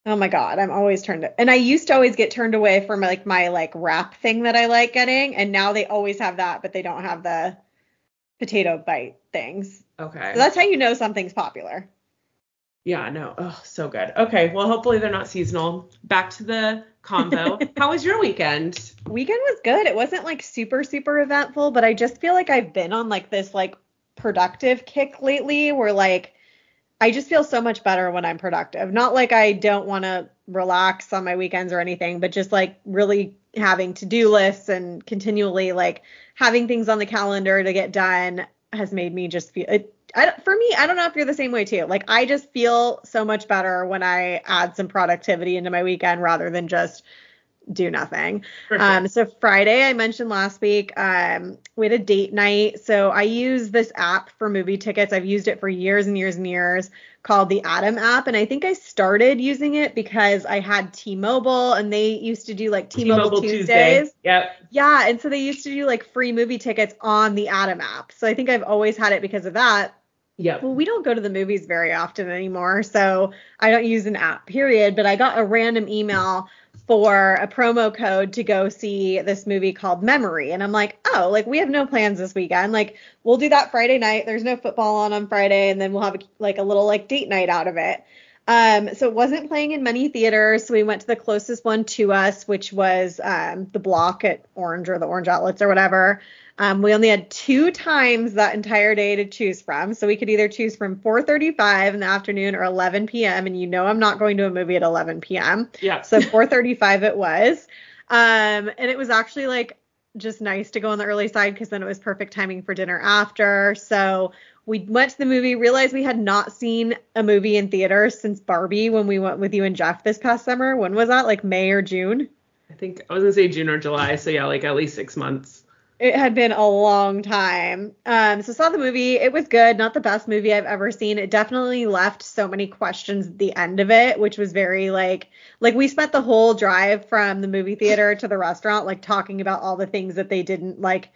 Oh my god, I'm always turned and I used to always get turned away from like my like wrap thing that I like getting and now they always have that but they don't have the potato bite things. Okay. So that's how you know something's popular. Yeah. No. Oh, so good. Okay. Well, hopefully they're not seasonal. Back to the combo. How was your weekend? Weekend was good. It wasn't like super super eventful, but I just feel like I've been on like this like productive kick lately where like I just feel so much better when I'm productive. Not like I don't want to relax on my weekends or anything, but just like really having to-do lists and continually like having things on the calendar to get done has made me just feel it I, for me, I don't know if you're the same way too. Like I just feel so much better when I add some productivity into my weekend rather than just do nothing. Sure. Um, so Friday, I mentioned last week, um, we had a date night. So I use this app for movie tickets. I've used it for years and years and years called the Atom app. And I think I started using it because I had T-Mobile and they used to do like T-Mobile, Tuesdays. Yep. Yeah. And so they used to do like free movie tickets on the Atom app. So I think I've always had it because of that. Yep. Well, we don't go to the movies very often anymore, so I don't use an app, period. But I got a random email for a promo code to go see this movie called Memory. And I'm like, oh, like we have no plans this weekend. Like we'll do that Friday night. There's no football on on Friday, and then we'll have a, like a little like date night out of it. Um, so it wasn't playing in many theaters. So we went to the closest one to us, which was um, the block at Orange or the Orange Outlets or whatever. Um, we only had two times that entire day to choose from, so we could either choose from 4:35 in the afternoon or 11 p.m. And you know I'm not going to a movie at 11 p.m. Yeah. So 4:35 it was, um, and it was actually like just nice to go on the early side because then it was perfect timing for dinner after. So we went to the movie, realized we had not seen a movie in theaters since Barbie when we went with you and Jeff this past summer. When was that? Like May or June? I think I was gonna say June or July. So yeah, like at least six months. It had been a long time. Um, so saw the movie. It was good. Not the best movie I've ever seen. It definitely left so many questions at the end of it, which was very like like we spent the whole drive from the movie theater to the restaurant like talking about all the things that they didn't like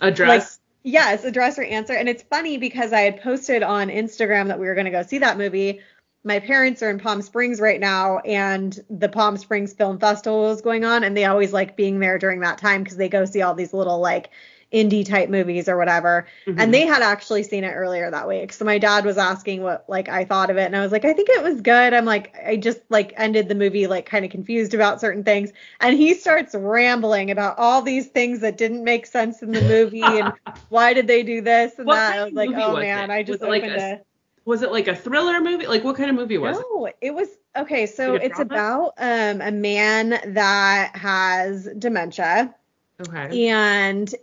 Address. yes, address or answer. And it's funny because I had posted on Instagram that we were going to go see that movie. My parents are in Palm Springs right now, and the Palm Springs Film Festival is going on, and they always like being there during that time because they go see all these little like indie type movies or whatever. Mhm. And they had actually seen it earlier that week. So my dad was asking what like I thought of it, and I was like, I think it was good. I'm like, I just like ended the movie like kind of confused about certain things, and he starts rambling about all these things that didn't make sense in the movie and why did they do this and What that. I was like, oh was man, it? I just Was it like opened a- a was it like a thriller movie? Like what kind of movie was it? no, it was okay. So Like it's about um a man that has dementia Okay. and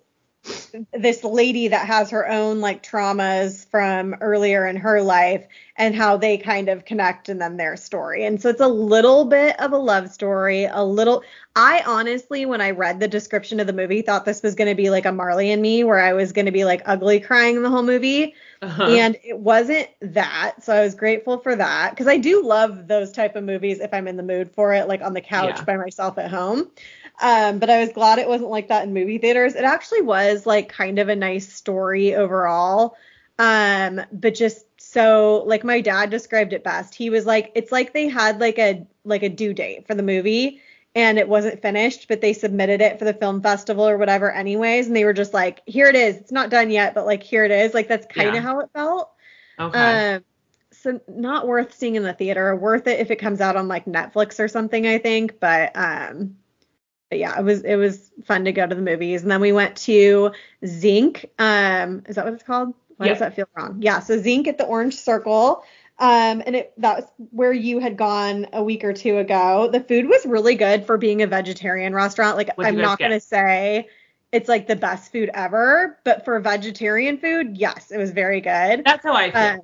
this lady that has her own like traumas from earlier in her life and how they kind of connect and then their story. And so it's a little bit of a love story, a little I honestly when I read the description of the movie thought this was going to be like a Marley and me where I was going to be like ugly crying the whole movie Uh-huh. and it wasn't that so i was grateful for that because i do love those type of movies if i'm in the mood for it like on the couch Yeah. by myself at home um, but i was glad it wasn't like that in movie theaters it actually was like kind of a nice story overall um, but just so like my dad described it best he was like it's like they had like a like a due date for the movie and it wasn't finished, but they submitted it for the film festival or whatever anyways, and they were just like, here it is. It's not done yet, but like here it is. Like that's kind of Yeah. how it felt. okay. Um so not worth seeing in the theater, worth it if it comes out on like Netflix or something, I think, but um but yeah, it was it was fun to go to the movies. And then we went to Zinc. Um is that what it's called? Why Yeah. does that feel wrong? Yeah, so Zinc at the Orange Circle. Um, and it that was where you had gone a week or two ago. The food was really good for being a vegetarian restaurant. Like What'd I'm not get? gonna say it's like the best food ever, but for vegetarian food, yes, it was very good. That's how I feel. Uh,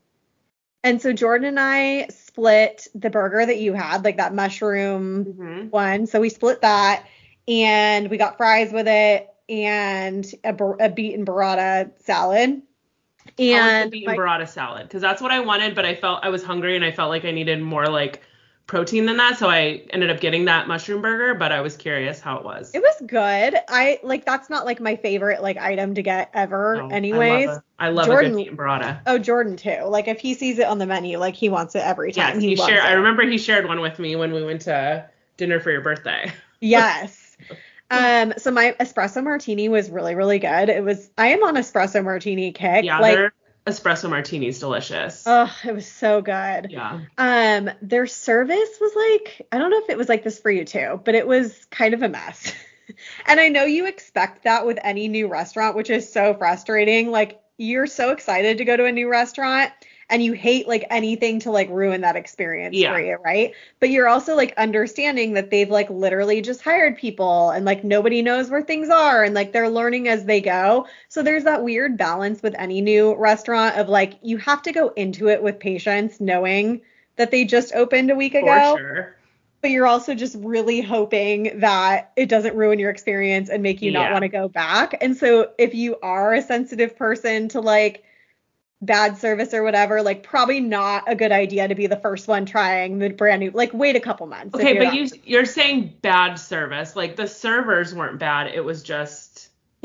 and so Jordan and I split the burger that you had, like that mushroom Mhm. one. So we split that, and we got fries with it, and a, a beet and burrata salad. And the beet and burrata salad because that's what I wanted, but I felt I was hungry and I felt like I needed more like protein than that, so I ended up getting that mushroom burger. But I was curious how it was. It was good. I like that's not like my favorite like item to get ever Oh, anyways. I love, a, I love a Jordan- good beet and burrata. Oh, Jordan too. Like if he sees it on the menu, like he wants it every Yes, time. he shared. I remember he shared one with me when we went to dinner for your birthday. Yes. Um, so my espresso martini was really, really good. It was I am on espresso martini kick. Yeah, like their espresso martini's delicious. oh, it was so good. yeah. Um, their service was like, I don't know if it was like this for you too, but it was kind of a mess. and I know you expect that with any new restaurant, which is so frustrating. Like you're so excited to go to a new restaurant and you hate like anything to like ruin that experience Yeah. for you, right? But you're also like understanding that they've like literally just hired people and like nobody knows where things are and like they're learning as they go. So there's that weird balance with any new restaurant of like you have to go into it with patience, knowing that they just opened a week For ago, sure. but you're also just really hoping that it doesn't ruin your experience and make you not want to go back. And so if you are a sensitive person to like bad service or whatever, like probably not a good idea to be the first one trying the brand new. Like wait a couple months. Okay, but not- you you're saying bad service. Like the servers weren't bad. It was just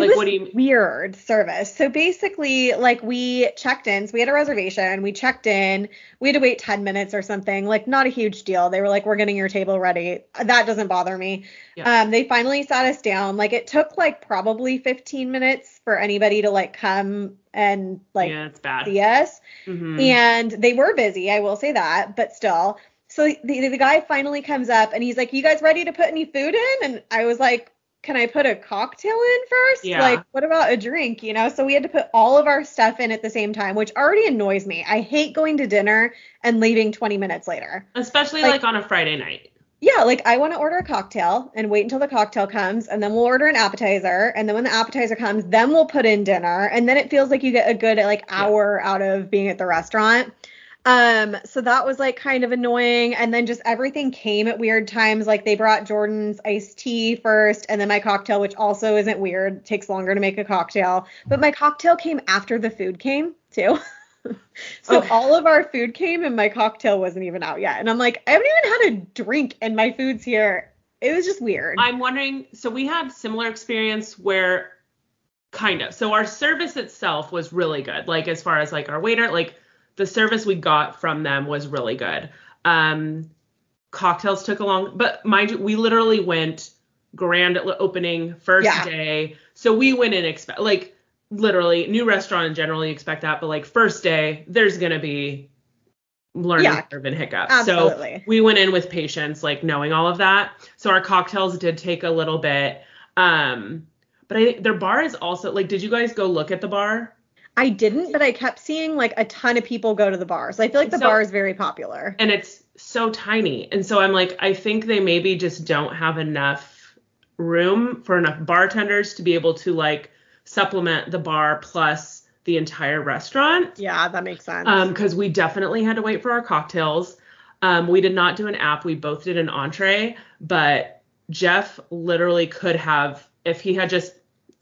Like, what do you? weird service. So basically, like we checked in, so we had a reservation, we checked in, we had to wait 10 minutes or something, like not a huge deal. They were like, we're getting your table ready. That doesn't bother me. Yeah. Um, they finally sat us down. Like it took like probably 15 minutes for anybody to like come and like yeah, it's bad. see us. Mhm. And they were busy, I will say that, but still. So the, the guy finally comes up and he's like, You guys ready to put any food in? And I was like, Can I put a cocktail in first? Yeah. Like, what about a drink? You know? So we had to put all of our stuff in at the same time, which already annoys me. I hate going to dinner and leaving 20 minutes later. Especially like- like on a Friday night. Yeah, like I want to order a cocktail and wait until the cocktail comes, and then we'll order an appetizer, and then when the appetizer comes, then we'll put in dinner, and then it feels like you get a good like hour out of being at the restaurant. Um, so that was like kind of annoying, and then just everything came at weird times. Like they brought Jordan's iced tea first, and then my cocktail, which also isn't weird, takes longer to make a cocktail, but my cocktail came after the food came too. so Okay. all of our food came and my cocktail wasn't even out yet. And I'm like, I haven't even had a drink and my food's here. It was just weird. I'm wondering. So we had similar experience where, kind of. So our service itself was really good. Like as far as like our waiter, like the service we got from them was really good. Um, cocktails took a long, but mind you, we literally went grand opening first Yeah. day. So we went in expect like literally new restaurant in general you expect that, but like first day there's gonna be learning Yeah. curve and hiccups. Absolutely. So we went in with patience, like knowing all of that. So our cocktails did take a little bit. Um, but I their bar is also like, did you guys go look at the bar? I didn't, but I kept seeing like a ton of people go to the bar. So I feel like the So- bar is very popular. and it's so tiny. And so I'm like, I think they maybe just don't have enough room for enough bartenders to be able to like supplement the bar plus the entire restaurant. Yeah, that makes sense. Um, because we definitely had to wait for our cocktails. Um, we did not do an app. We both did an entree, but Jeff literally could have, if he had just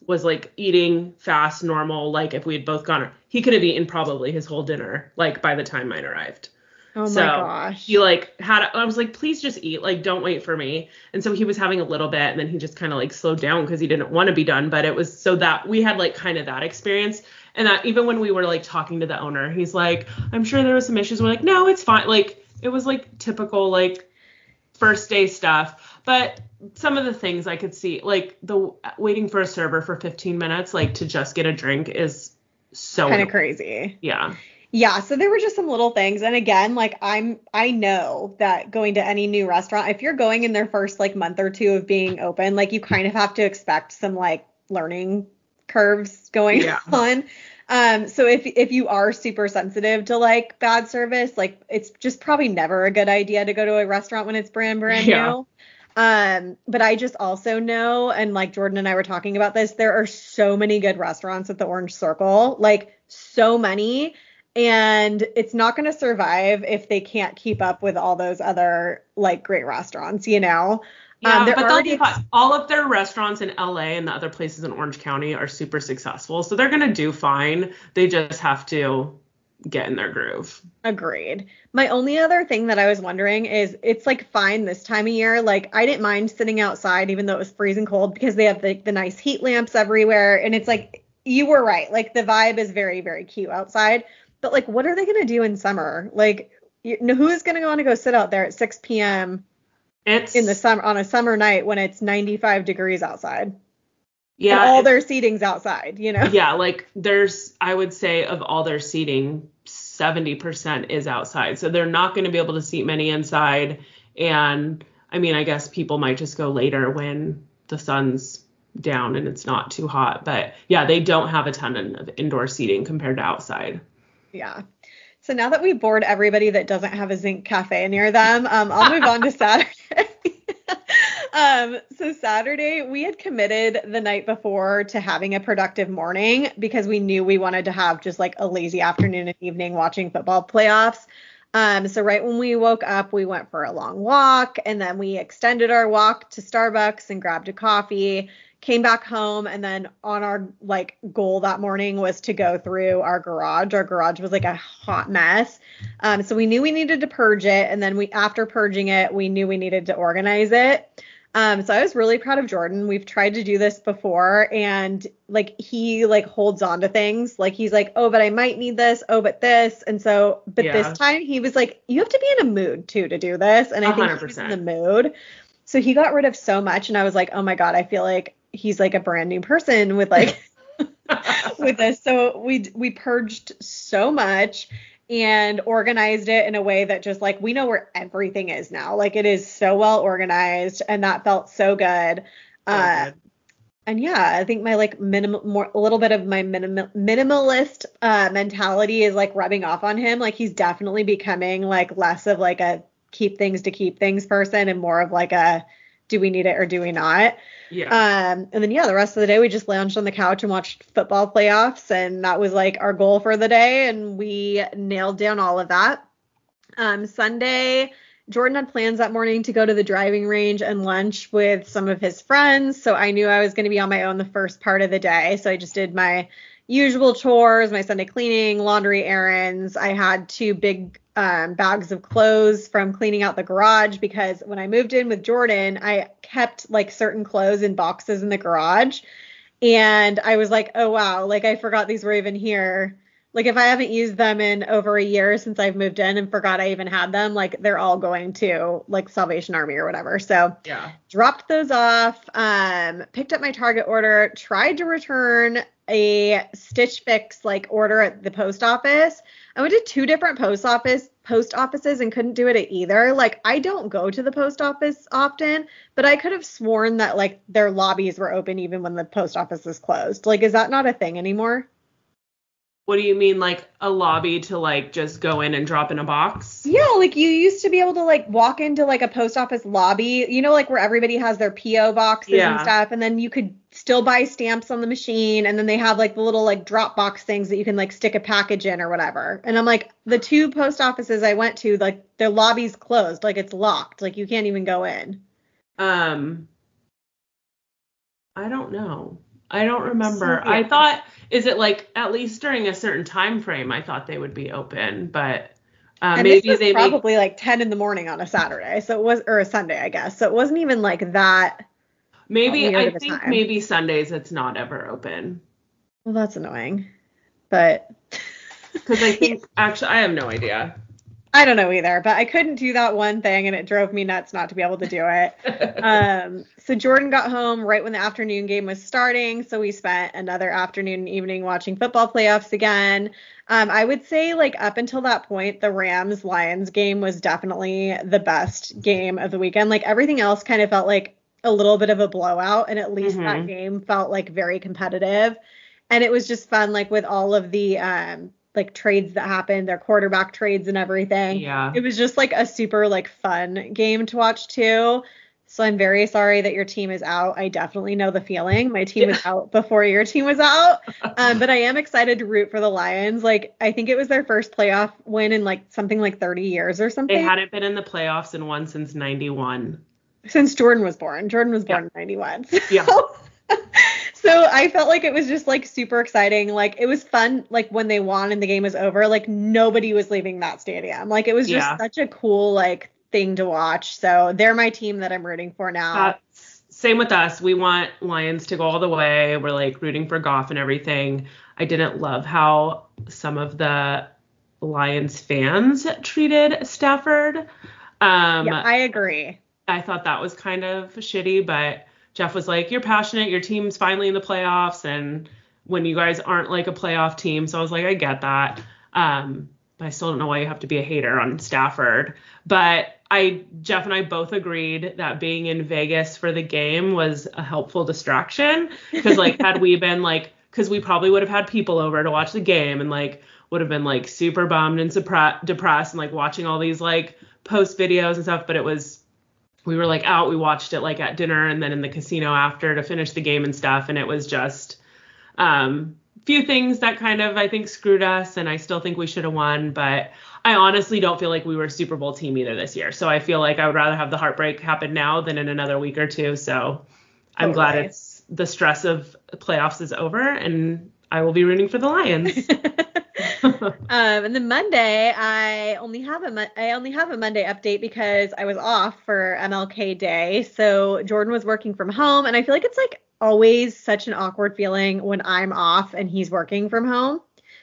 was like eating fast, normal, like if we had both gone, he could have eaten probably his whole dinner, like by the time mine arrived. oh my so gosh. he like had I was like, please just eat, like don't wait for me. And so he was having a little bit and then he just kind of like slowed down because he didn't want to be done. But it was so that we had like kind of that experience. And that even when we were like talking to the owner, he's like, I'm sure there was some issues. We're like, no, it's fine. Like it was like typical like first day stuff. But some of the things I could see, like the waiting for a server for 15 minutes, like to just get a drink is so kind of crazy. Yeah. Yeah, so there were just some little things. And again, like I'm I know that going to any new restaurant, if you're going in their first like month or two of being open, like you kind of have to expect some like learning curves going Yeah. on. Um so if if you are super sensitive to like bad service, like it's just probably never a good idea to go to a restaurant when it's brand brand Yeah. new. Um, but I just also know, and like Jordan and I were talking about this, there are so many good restaurants at the Orange Circle, like so many, and it's not going to survive if they can't keep up with all those other like great restaurants, you know. Yeah, Um, but already. All of their restaurants in LA and the other places in Orange County are super successful, so they're gonna do fine. They just have to get in their groove. Agreed. My only other thing that I was wondering is it's like fine this time of year. Like I didn't mind sitting outside even though it was freezing cold because they have the, the nice heat lamps everywhere. And it's like you were right. Like the vibe is very, very cute outside. But like what are they gonna do in summer? Like you know, who's gonna want to go sit out there at 6 p.m. It's in the summer on a summer night when it's 95 degrees outside? Yeah, and all it- their seating's outside, you know? yeah, like there's I would say of all their seating, 70% is outside, so they're not going to be able to seat many inside. And I mean, I guess people might just go later when the sun's down and it's not too hot, but yeah, they don't have a ton of indoor seating compared to outside. Yeah. So now that we bored everybody that doesn't have a zinc cafe near them, um, I'll move on to Saturday. Um, so Saturday we had committed the night before to having a productive morning because we knew we wanted to have just like a lazy afternoon and evening watching football playoffs. Um, so right when we woke up, we went for a long walk and then we extended our walk to Starbucks and grabbed a coffee, came back home, and then on our like goal that morning was to go through our garage. Our garage was like a hot mess. Um, so we knew we needed to purge it, and then we after purging it, we knew we needed to organize it. Um, so I was really proud of Jordan. We've tried to do this before and like he like holds on to things. Like he's like, oh, but I might need this. Oh, but this. And so, but Yeah. this time he was like, you have to be in a mood too to do this. And I think he was in the mood. So he got rid of so much. And I was like, oh my God, I feel like he's like a brand new person with like with this. So we we purged so much and organized it in a way that just like we know where everything is now. Like it is so well organized and that felt so good. Uh, good. and yeah, I think my like minimal more a little bit of my minimal minimalist uh mentality is like rubbing off on him. Like he's definitely becoming like less of like a keep things to keep things person and more of like a do we need it or do we not? Yeah. Um, and then yeah, the rest of the day we just lounged on the couch and watched football playoffs, and that was like our goal for the day, and we nailed down all of that. Um, Sunday, Jordan had plans that morning to go to the driving range and lunch with some of his friends, so I knew I was going to be on my own the first part of the day, so I just did my usual chores, my Sunday cleaning, laundry errands. I had two big um, bags of clothes from cleaning out the garage because when I moved in with Jordan, I kept like certain clothes in boxes in the garage. And I was like, oh wow, like I forgot these were even here. Like if I haven't used them in over a year since I've moved in and forgot I even had them, like they're all going to like Salvation Army or whatever. So yeah. dropped those off, um, picked up my Target order, tried to return a Stitch Fix like order at the post office. I went to two different post office post offices and couldn't do it at either. Like I don't go to the post office often, but I could have sworn that like their lobbies were open even when the post office is closed. Like is that not a thing anymore? What do you mean, like a lobby to like just go in and drop in a box? Yeah, like you used to be able to like walk into like a post office lobby, you know, like where everybody has their PO boxes and stuff, and then you could still buy stamps on the machine, and then they have like the little like drop box things that you can like stick a package in or whatever. And I'm like, the two post offices I went to, like their lobby's closed, like it's locked, like you can't even go in. Um, I don't know. I don't remember. So I thought, is it like at least during a certain time frame? I thought they would be open, but uh, and maybe this was they make probably like 10 in the morning on a Saturday, so it was or a Sunday, I guess. So it wasn't even like that. maybe I think time. maybe Sundays it's not ever open Well, that's annoying, but. because I think actually I have no idea. I don't know either, but I couldn't do that one thing and it drove me nuts not to be able to do it. um, so Jordan got home right when the afternoon game was starting, so we spent another afternoon and evening watching football playoffs again. Um, I would say like up until that point, the Rams Lions game was definitely the best game of the weekend. Like everything else kind of felt like a little bit of a blowout, and at least that Mhm. game felt like very competitive. And it was just fun, like with all of the um like trades that happened, their quarterback trades and everything. yeah. It was just like a super like fun game to watch too. So I'm very sorry that your team is out. I definitely know the feeling. My team was out before your team was out. Um, but I am excited to root for the Lions. Like I think it was their first playoff win in like something like 30 years or something. They hadn't been in the playoffs in one since '91. since Jordan was born. Jordan was born Yeah. in 91. Yeah. so I felt like it was just like super exciting. Like it was fun like when they won and the game was over, like nobody was leaving that stadium. Like it was just Yeah. such a cool like thing to watch. So they're my team that I'm rooting for now. That's same with us. We want Lions to go all the way. We're like rooting for Goff and everything. I didn't love how some of the Lions fans treated Stafford. Um, yeah, I agree. I thought that was kind of shitty, but Jeff was like, "You're passionate. Your team's finally in the playoffs, and when you guys aren't like a playoff team." So I was like, "I get that." Um, but I still don't know why you have to be a hater on Stafford. But I, Jeff and I both agreed that being in Vegas for the game was a helpful distraction because like had we been like, because we probably would have had people over to watch the game and like would have been like super bummed and supra- depressed and like watching all these like post videos and stuff. But it was we were like out we watched it like at dinner and then in the casino after to finish the game and stuff and it was just um few things that kind of i think screwed us and i still think we should have won but i honestly don't feel like we were a super bowl team either this year so i feel like i would rather have the heartbreak happen now than in another week or two so i'm glad it's the stress of playoffs is over and i will be rooting for the lions um, and then Monday, I only have a I only have a Monday update because I was off for MLK Day. So Jordan was working from home, and I feel like it's like always such an awkward feeling when I'm off and he's working from home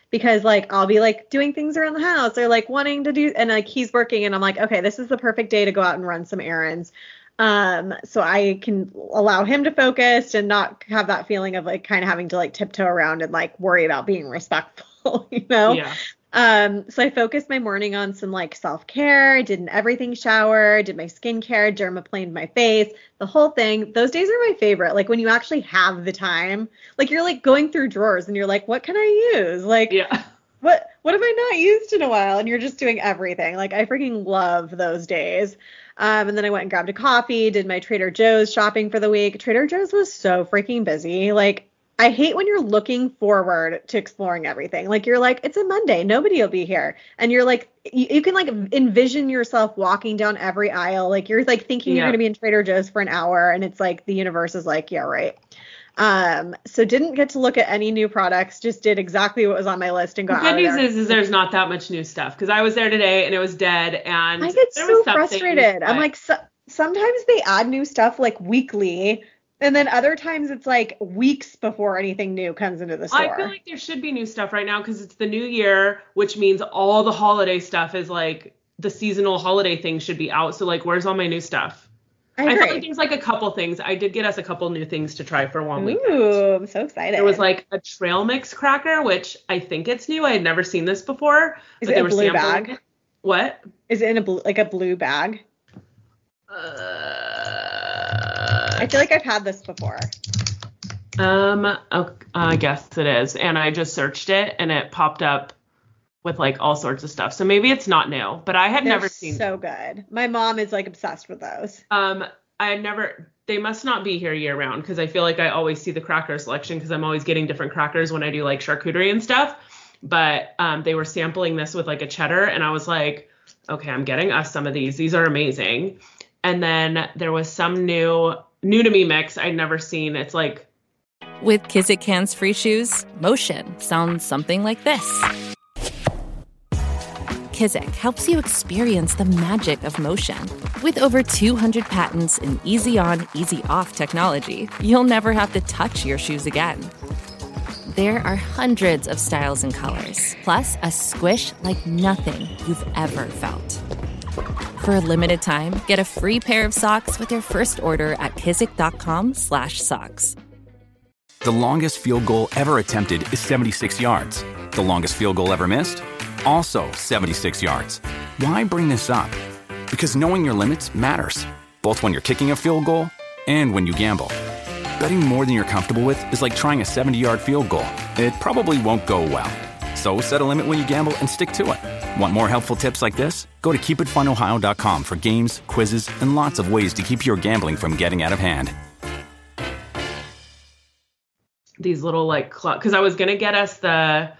because like I'll be like doing things around the house or like wanting to do and like he's working and I'm like okay this is the perfect day to go out and run some errands um so I can allow him to focus and not have that feeling of like kind of having to like tiptoe around and like worry about being respectful you know Yeah. um, so I focused my morning on some like self care. I did an everything shower, did my skincare, dermaplaned my face, the whole thing. Those days are my favorite. Like when you actually have the time, like you're like going through drawers and you're like, what can I use? Like, Yeah. what what have I not used in a while? And you're just doing everything. Like I freaking love those days. Um, and then I went and grabbed a coffee, did my Trader Joe's shopping for the week. Trader Joe's was so freaking busy. Like I hate when you're looking forward to exploring everything. Like you're like, it's a Monday, nobody will be here, and you're like, you, you can like envision yourself walking down every aisle. Like you're like thinking you're gonna be in Trader Joe's for an hour, and it's like the universe is like, yeah, right. Um, so didn't get to look at any new products. Just did exactly what was on my list and got. The good news is, is there's not that much new stuff because I was there today and it was dead and I get so was frustrated. I'm like, so, sometimes they add new stuff like weekly, and then other times it's like weeks before anything new comes into the store. I feel like there should be new stuff right now because it's the new year, which means all the holiday stuff is like the seasonal holiday things should be out. So like, where's all my new stuff? I I feel like there's like a couple things. I did get us a couple new things to try for one week. Ooh, I'm so excited. There was like a trail mix cracker, which I think it's new. I had never seen this before. Is but it a blue sampling bag? What? Is it in a blue, like a blue bag? Uh, I feel like I've had this before. Um, oh, I guess it is. And I just searched it and it popped up with like all sorts of stuff. So maybe it's not new, but I had They're never seen. So good. My mom is like obsessed with those. Um, I had never. They must not be here year round because I feel like I always see the cracker selection because I'm always getting different crackers when I do like charcuterie and stuff. But um, they were sampling this with like a cheddar, and I was like, okay, I'm getting us some of these. These are amazing. And then there was some new new to me mix I'd never seen. It's like With Kizik Hands Free Shoes, motion sounds something like this. Kizik helps you experience the magic of motion. With over 200 patents and easy on, easy off technology, you'll never have to touch your shoes again. There are hundreds of styles and colors, plus a squish like nothing you've ever felt. For a limited time, get a free pair of socks with your first order at kizik.com/socks. The longest field goal ever attempted is 76 yards. The longest field goal ever missed? Also 76 yards. Why bring this up? Because knowing your limits matters, both when you're kicking a field goal and when you gamble. Betting more than you're comfortable with is like trying a 70 yard field goal. It probably won't go well. So set a limit when you gamble and stick to it. Want more helpful tips like this? Go to keepitfunohio.com for games, quizzes, and lots of ways to keep your gambling from getting out of hand. these little like because I was gonna get us the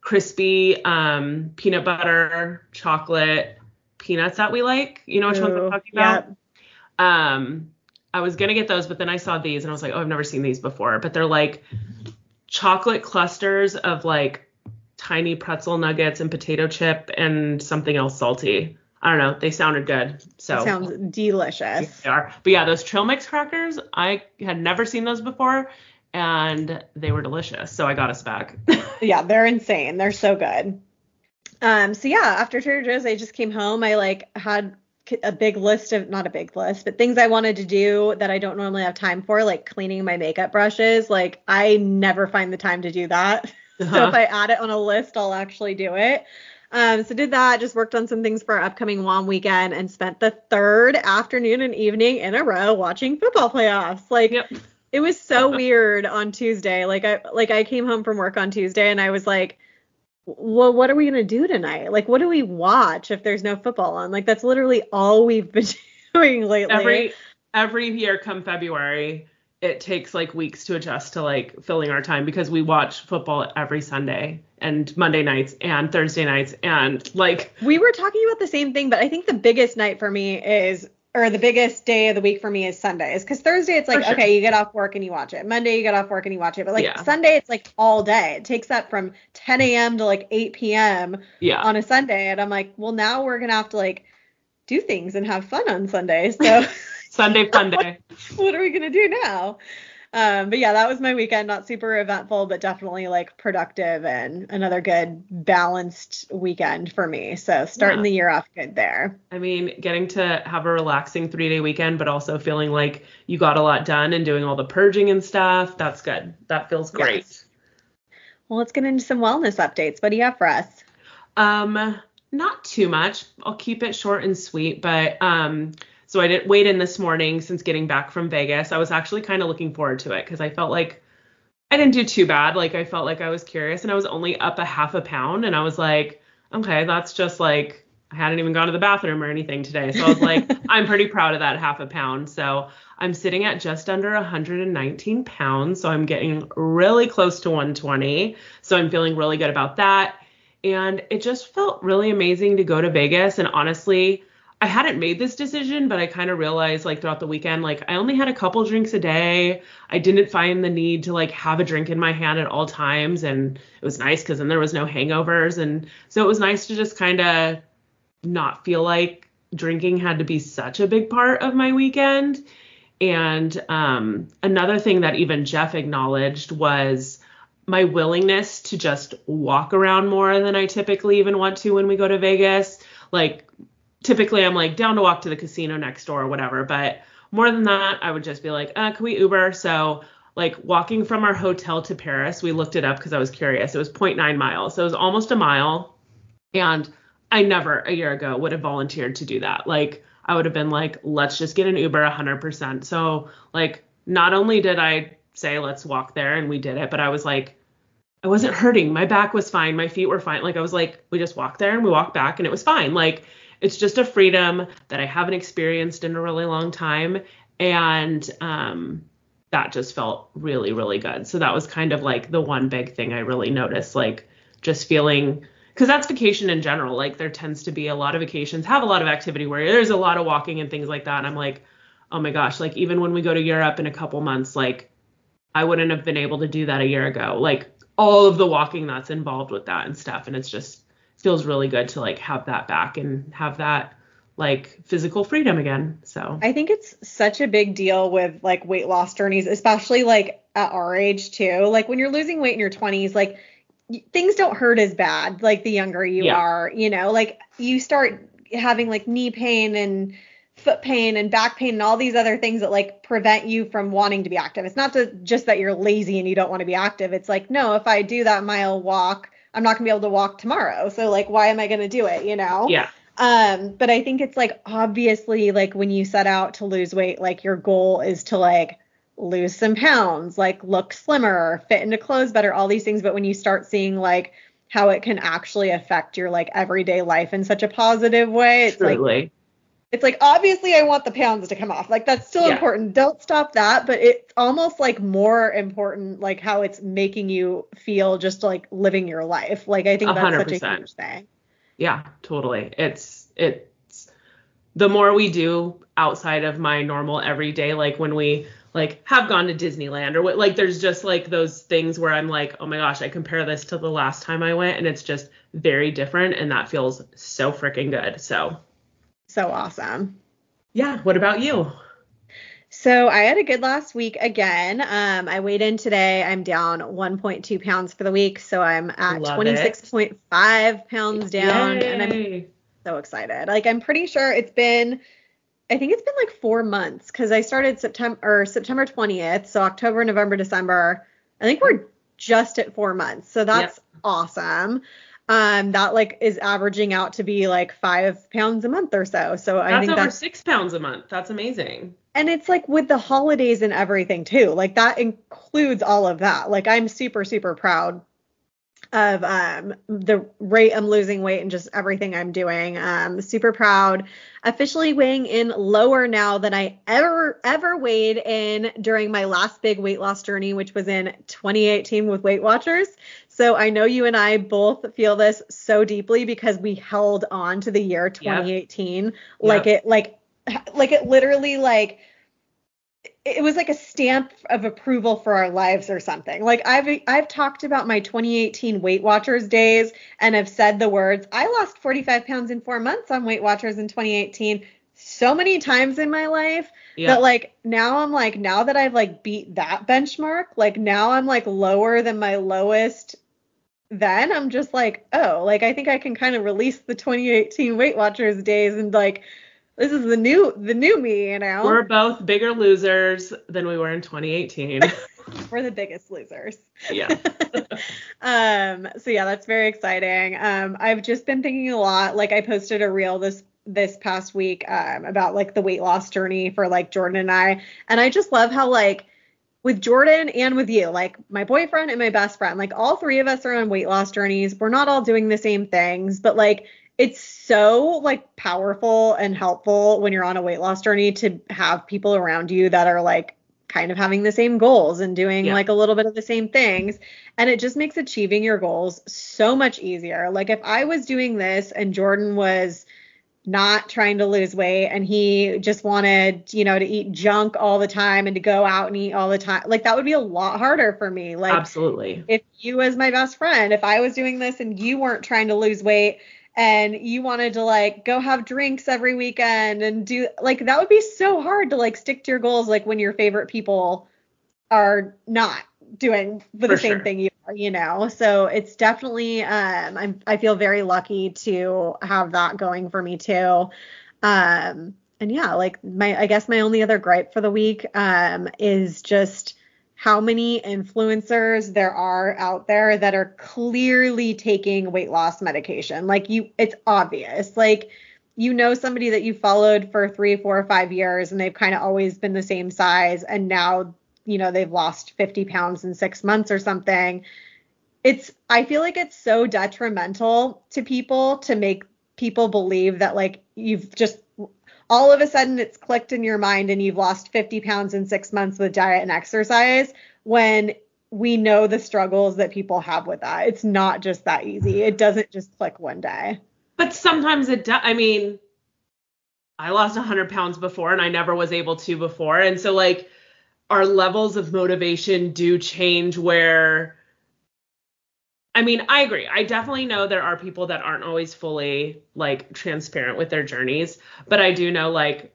crispy um, peanut butter chocolate peanuts that we like. You know which ones I'm Ooh, talking about? yep. Um, I was gonna get those, but then I saw these and I was like, oh, I've never seen these before. But they're like chocolate clusters of like tiny pretzel nuggets and potato chip and something else salty. I don't know. They sounded good. So Sounds delicious. they are. But yeah, those trail mix crackers, I had never seen those before and they were delicious. So I got us back. yeah, they're insane. They're so good. Um, so yeah, after Trader Joe's, I just came home. I like had a big list of not a big list, but things I wanted to do that I don't normally have time for, like cleaning my makeup brushes. Like I never find the time to do that. So Uh-huh. if I add it on a list, I'll actually do it. Um, so did that, just worked on some things for our upcoming WOM weekend and spent the third afternoon and evening in a row watching football playoffs. Like Yep. it was so weird on Tuesday. Like I like I came home from work on Tuesday and I was like, well, what are we gonna do tonight? Like, what do we watch if there's no football on? Like that's literally all we've been doing lately. every every year come February, it takes like weeks to adjust to like filling our time because we watch football every Sunday and Monday nights and Thursday nights and like we were talking about the same thing, but I think the biggest night for me is or the biggest day of the week for me is Sundays. Because Thursday it's like, sure. okay, you get off work and you watch it. Monday you get off work and you watch it. But like Yeah. Sunday it's like all day. It takes up from 10 a.m. to like 8 p.m. Yeah. on a Sunday. And I'm like, well, now we're gonna have to like do things and have fun on Sunday. So Sunday fun day. what are we gonna do now? Um, but yeah, that was my weekend. Not super eventful, but definitely like productive and another good balanced weekend for me. So starting Yeah. the year off good there. I mean, getting to have a relaxing three day weekend, but also feeling like you got a lot done and doing all the purging and stuff. That's good. That feels great. Yes. Well, let's get into some wellness updates. What do you have for us? Um, not too much. I'll keep it short and sweet, but um, so I didn't wait in this morning since getting back from Vegas. I was actually kind of looking forward to it because I felt like I didn't do too bad. Like I felt like I was curious and I was only up a half a pound and I was like, okay, that's just like I hadn't even gone to the bathroom or anything today. So I was like, I'm pretty proud of that half a pound. So I'm sitting at just under 119 pounds. So I'm getting really close to 120. So I'm feeling really good about that. And it just felt really amazing to go to Vegas. And honestly, I hadn't made this decision, but I kind of realized like throughout the weekend, like I only had a couple drinks a day. I didn't find the need to like have a drink in my hand at all times. And it was nice because then there was no hangovers. And so it was nice to just kind of not feel like drinking had to be such a big part of my weekend. And um, another thing that even Jeff acknowledged was my willingness to just walk around more than I typically even want to when we go to Vegas. Like, typically I'm like down to walk to the casino next door or whatever, but more than that, I would just be like, uh, can we Uber? So, like, walking from our hotel to Paris, we looked it up because I was curious. It was 0.9 miles. So, it was almost a mile. And I never a year ago would have volunteered to do that. Like, I would have been like, let's just get an Uber 100%. So, like, not only did I say, let's walk there, and we did it, but I was like, I wasn't hurting. My back was fine. My feet were fine. Like, I was like, we just walked there and we walked back, and it was fine. Like, it's just a freedom that I haven't experienced in a really long time. And um, that just felt really, really good. So, that was kind of like the one big thing I really noticed, like, just feeling because that's vacation in general. Like there tends to be a lot of vacations have a lot of activity where there's a lot of walking and things like that. And I'm like, oh my gosh, like even when we go to Europe in a couple months, like I wouldn't have been able to do that a year ago. Like all of the walking that's involved with that and stuff. And it's just feels really good to like have that back and have that like physical freedom again. So I think it's such a big deal with like weight loss journeys, especially like at our age too. Like when you're losing weight in your 20s, like things don't hurt as bad like the younger you Yeah. are, you know, like you start having like knee pain and foot pain and back pain and all these other things that like prevent you from wanting to be active. It's not to, just that you're lazy and you don't want to be active. It's like, no, if I do that mile walk, I'm not going to be able to walk tomorrow. So like why am I going to do it, you know? yeah. Um, but I think it's like obviously like when you set out to lose weight, like your goal is to like lose some pounds, like look slimmer, fit into clothes better, all these things. But when you start seeing like how it can actually affect your like everyday life in such a positive way, it's like Truly. It's like obviously I want the pounds to come off. Like that's still Yeah. important. Don't stop that, but it's almost like more important like how it's making you feel just like living your life. Like I think that's hundred such a huge thing. Yeah, totally. It's it's the more we do outside of my normal everyday, like when we like have gone to Disneyland or what, like there's just like those things where I'm like, oh my gosh, I compare this to the last time I went, and it's just very different, and that feels so freaking good. So So awesome. yeah, what about you? So I had a good last week again. Um, I weighed in today. I'm down 1.2 pounds for the week, so I'm at Love 26.5 pounds down, and I'm so excited. Like I'm pretty sure it's been, I think it's been like four months because I started September or September 20th, so October, November, December. I think we're just at four months, so that's awesome. Um, that like is averaging out to be like five pounds a month or so. So I that's think over that's six pounds a month. That's amazing. and it's like with the holidays and everything too like that includes all of that like i'm super super proud of um the rate i'm losing weight and just everything i'm doing um super proud officially weighing in lower now than i ever ever weighed in during my last big weight loss journey which was in 2018 with weight watchers so i know you and i both feel this so deeply because we held on to the year 2018 like Yep. it like like it literally like it was like a stamp of approval for our lives or something. Like I've I've talked about my 2018 Weight Watchers days and have said the words, I lost 45 pounds in 4 months on Weight Watchers in 2018 so many times in my life yeah. that like now I'm like now that I've like beat that benchmark, like now I'm like lower than my lowest then I'm just like, oh, like I think I can kind of release the 2018 Weight Watchers days and like this is the new the new me, you know. We're both bigger losers than we were in 2018. we're the biggest losers. Yeah. um so yeah, that's very exciting. Um I've just been thinking a lot. Like I posted a reel this this past week um about like the weight loss journey for like Jordan and I. And I just love how like with Jordan and with you, like my boyfriend and my best friend, like all three of us are on weight loss journeys. We're not all doing the same things, but like it's so like powerful and helpful when you're on a weight loss journey to have people around you that are like kind of having the same goals and doing yeah. like a little bit of the same things and it just makes achieving your goals so much easier like if i was doing this and jordan was not trying to lose weight. And he just wanted you know to eat junk all the time and to go out and eat all the time. Like that would be a lot harder for me. Like absolutely. if you was my best friend if i was doing this and you weren't trying to lose weight and you wanted to like go have drinks every weekend and do like that would be so hard to like stick to your goals like when your favorite people are not doing the For same sure. thing you are, you know. So it's definitely um I'm I feel very lucky to have that going for me too. Um and yeah, like my I guess my only other gripe for the week um is just how many influencers there are out there that are clearly taking weight loss medication. Like you, it's obvious. Like you know somebody that you followed for three, four, or five years, and they've kind of always been the same size, and now you know they've lost 50 pounds in six months or something. It's I feel like it's so detrimental to people to make people believe that like you've just all of a sudden it's clicked in your mind and you've lost 50 pounds in six months with diet and exercise when we know the struggles that people have with that. It's not just that easy. It doesn't just click one day. But sometimes it does. I mean, I lost 100 pounds before and I never was able to before. And so, like, our levels of motivation do change where I mean, I agree. I definitely know there are people that aren't always fully like transparent with their journeys, but I do know like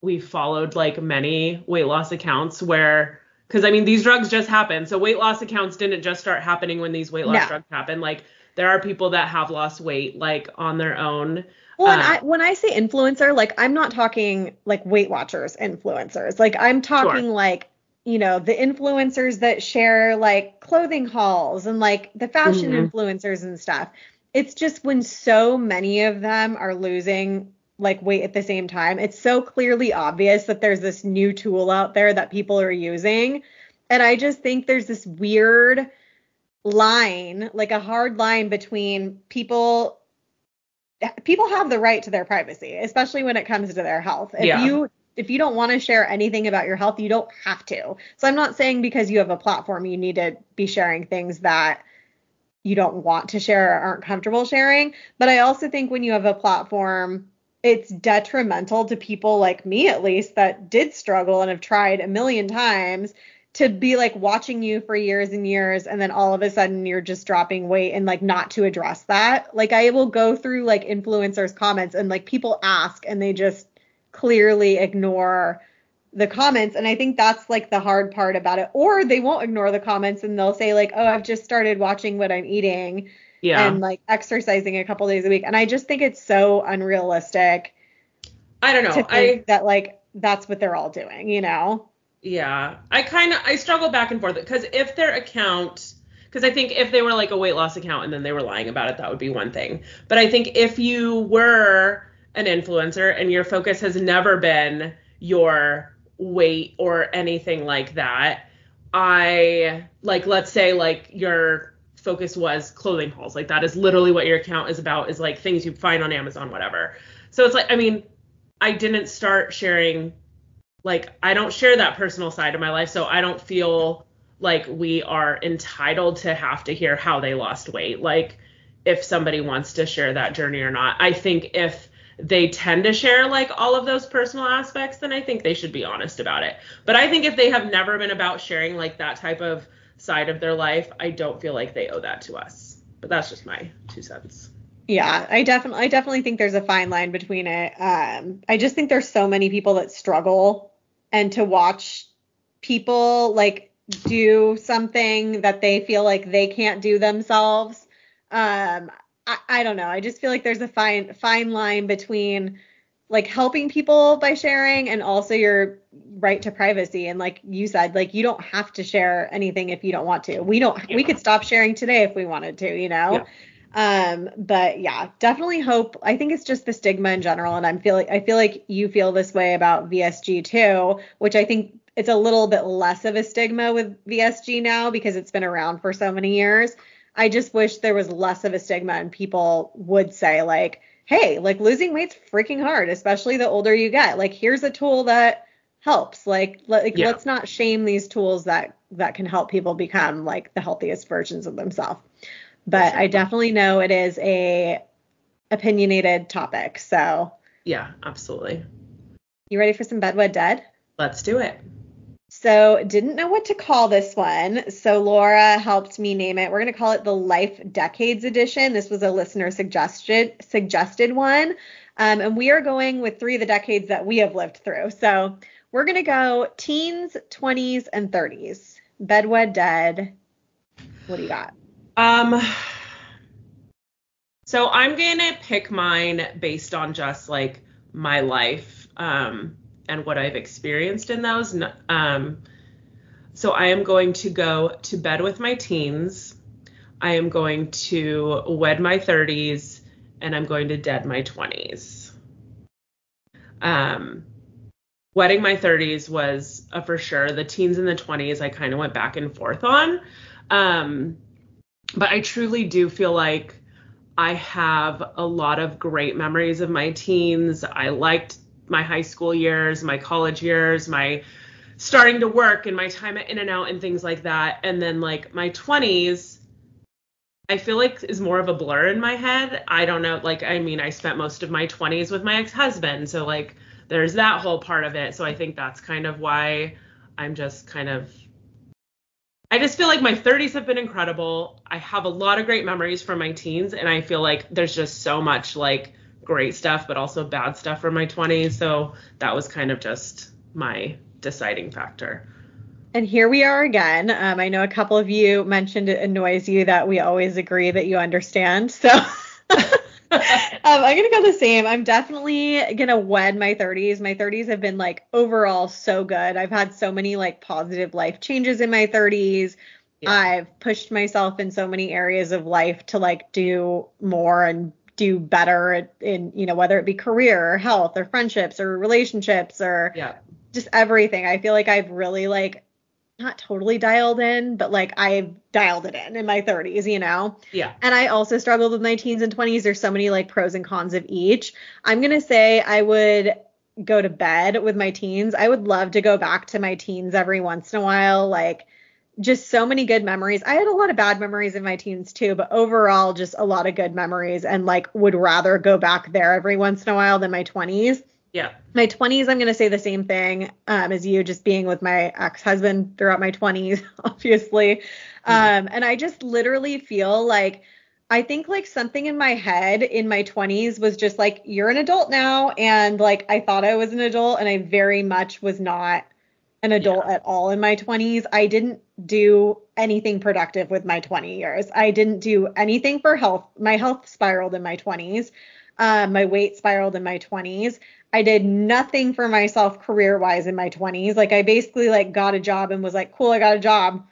we followed like many weight loss accounts where because I mean these drugs just happen. So weight loss accounts didn't just start happening when these weight loss no. drugs happen. Like there are people that have lost weight like on their own. Well, and I, um, when I say influencer, like I'm not talking like Weight Watchers influencers. Like I'm talking sure. like you know the influencers that share like clothing hauls and like the fashion mm-hmm. influencers and stuff it's just when so many of them are losing like weight at the same time it's so clearly obvious that there's this new tool out there that people are using and i just think there's this weird line like a hard line between people people have the right to their privacy especially when it comes to their health if yeah. you if you don't want to share anything about your health, you don't have to. So I'm not saying because you have a platform you need to be sharing things that you don't want to share or aren't comfortable sharing. But I also think when you have a platform, it's detrimental to people like me at least that did struggle and have tried a million times to be like watching you for years and years and then all of a sudden you're just dropping weight and like not to address that. Like I will go through like influencers comments and like people ask and they just clearly ignore the comments and i think that's like the hard part about it or they won't ignore the comments and they'll say like oh i've just started watching what i'm eating yeah. and like exercising a couple days a week and i just think it's so unrealistic i don't know i that like that's what they're all doing you know yeah i kind of i struggle back and forth because if their account because i think if they were like a weight loss account and then they were lying about it that would be one thing but i think if you were an influencer and your focus has never been your weight or anything like that, I like let's say like your focus was clothing hauls. Like that is literally what your account is about is like things you find on Amazon whatever. So it's like I mean, I didn't start sharing like I don't share that personal side of my life, so I don't feel like we are entitled to have to hear how they lost weight. Like if somebody wants to share that journey or not. I think if they tend to share like all of those personal aspects, then I think they should be honest about it. But I think if they have never been about sharing like that type of side of their life, I don't feel like they owe that to us. But that's just my two cents. Yeah, I definitely I definitely think there's a fine line between it. Um I just think there's so many people that struggle and to watch people like do something that they feel like they can't do themselves. Um I, I don't know. I just feel like there's a fine fine line between like helping people by sharing and also your right to privacy and like you said like you don't have to share anything if you don't want to we don't yeah. we could stop sharing today if we wanted to you know. Um but yeah definitely hope i think it's just the stigma in general and i'm feeling i feel like you feel this way about vsg too which i think it's a little bit less of a stigma with vsg now because it's been around for so many years i just wish there was less of a stigma and people would say like hey, like losing weight's freaking hard, especially the older you get. Like here's a tool that helps. Like, like yeah. let's not shame these tools that that can help people become like the healthiest versions of themselves. But sure. I definitely know it is a opinionated topic. So Yeah, absolutely. You ready for some bedwed dead? Let's do it. So didn't know what to call this one. So Laura helped me name it. We're going to call it the Life Decades Edition. This was a listener suggested suggested one. Um, and we are going with three of the decades that we have lived through. So we're going to go teens, 20s, and 30s. Bedwed Dead. What do you got? Um, so I'm to pick mine based on just like my life. Um, and what I've experienced in those. Um, so I am going to go to bed with my teens. I am going to wed my 30s, and I'm going to dead my 20s. Um, wedding my 30s was a for sure. The teens and the 20s, I kind of went back and forth on. Um, but I truly do feel like I have a lot of great memories of my teens. I liked my high school years, my college years, my starting to work and my time at In-N-Out and things like that. And then like my 20s, I feel like is more of a blur in my head. I don't know. Like, I mean, I spent most of my 20s with my ex husband. So, like, there's that whole part of it. So, I think that's kind of why I'm just kind of. I just feel like my 30s have been incredible. I have a lot of great memories from my teens. And I feel like there's just so much, like, great stuff, but also bad stuff from my 20s. So that was kind of just my deciding factor. And here we are again. Um, I know a couple of you mentioned it annoys you that we always agree that you understand. So Um, I'm gonna go the same. I'm definitely gonna wed my 30s. My 30s have been like overall so good. I've had so many like positive life changes in my 30s. Yeah. I've pushed myself in so many areas of life to like do more and do better in you know whether it be career or health or friendships or relationships or yeah. just everything i feel like i've really like not totally dialed in but like i've dialed it in in my 30s you know? Yeah. And i also struggled with my teens and 20s there's so many like pros and cons of each. I'm gonna say i would go to bed with my teens. I would love to go back to my teens every once in a while like just so many good memories. I had a lot of bad memories in my teens too, but overall just a lot of good memories and like would rather go back there every once in a while than my 20s. Yeah. My 20s, I'm going to say the same thing um, as you, just being with my ex husband throughout my 20s, obviously. Mm-hmm. Um, and I just literally feel like I think like something in my head in my 20s was just like, you're an adult now. And like I thought I was an adult and I very much was not an adult yeah. at all in my 20s. I didn't do anything productive with my 20 years. I didn't do anything for health. My health spiraled in my 20s. Um, my weight spiraled in my 20s. I did nothing for myself career wise in my 20s. Like I basically like got a job and was like, cool, I got a job.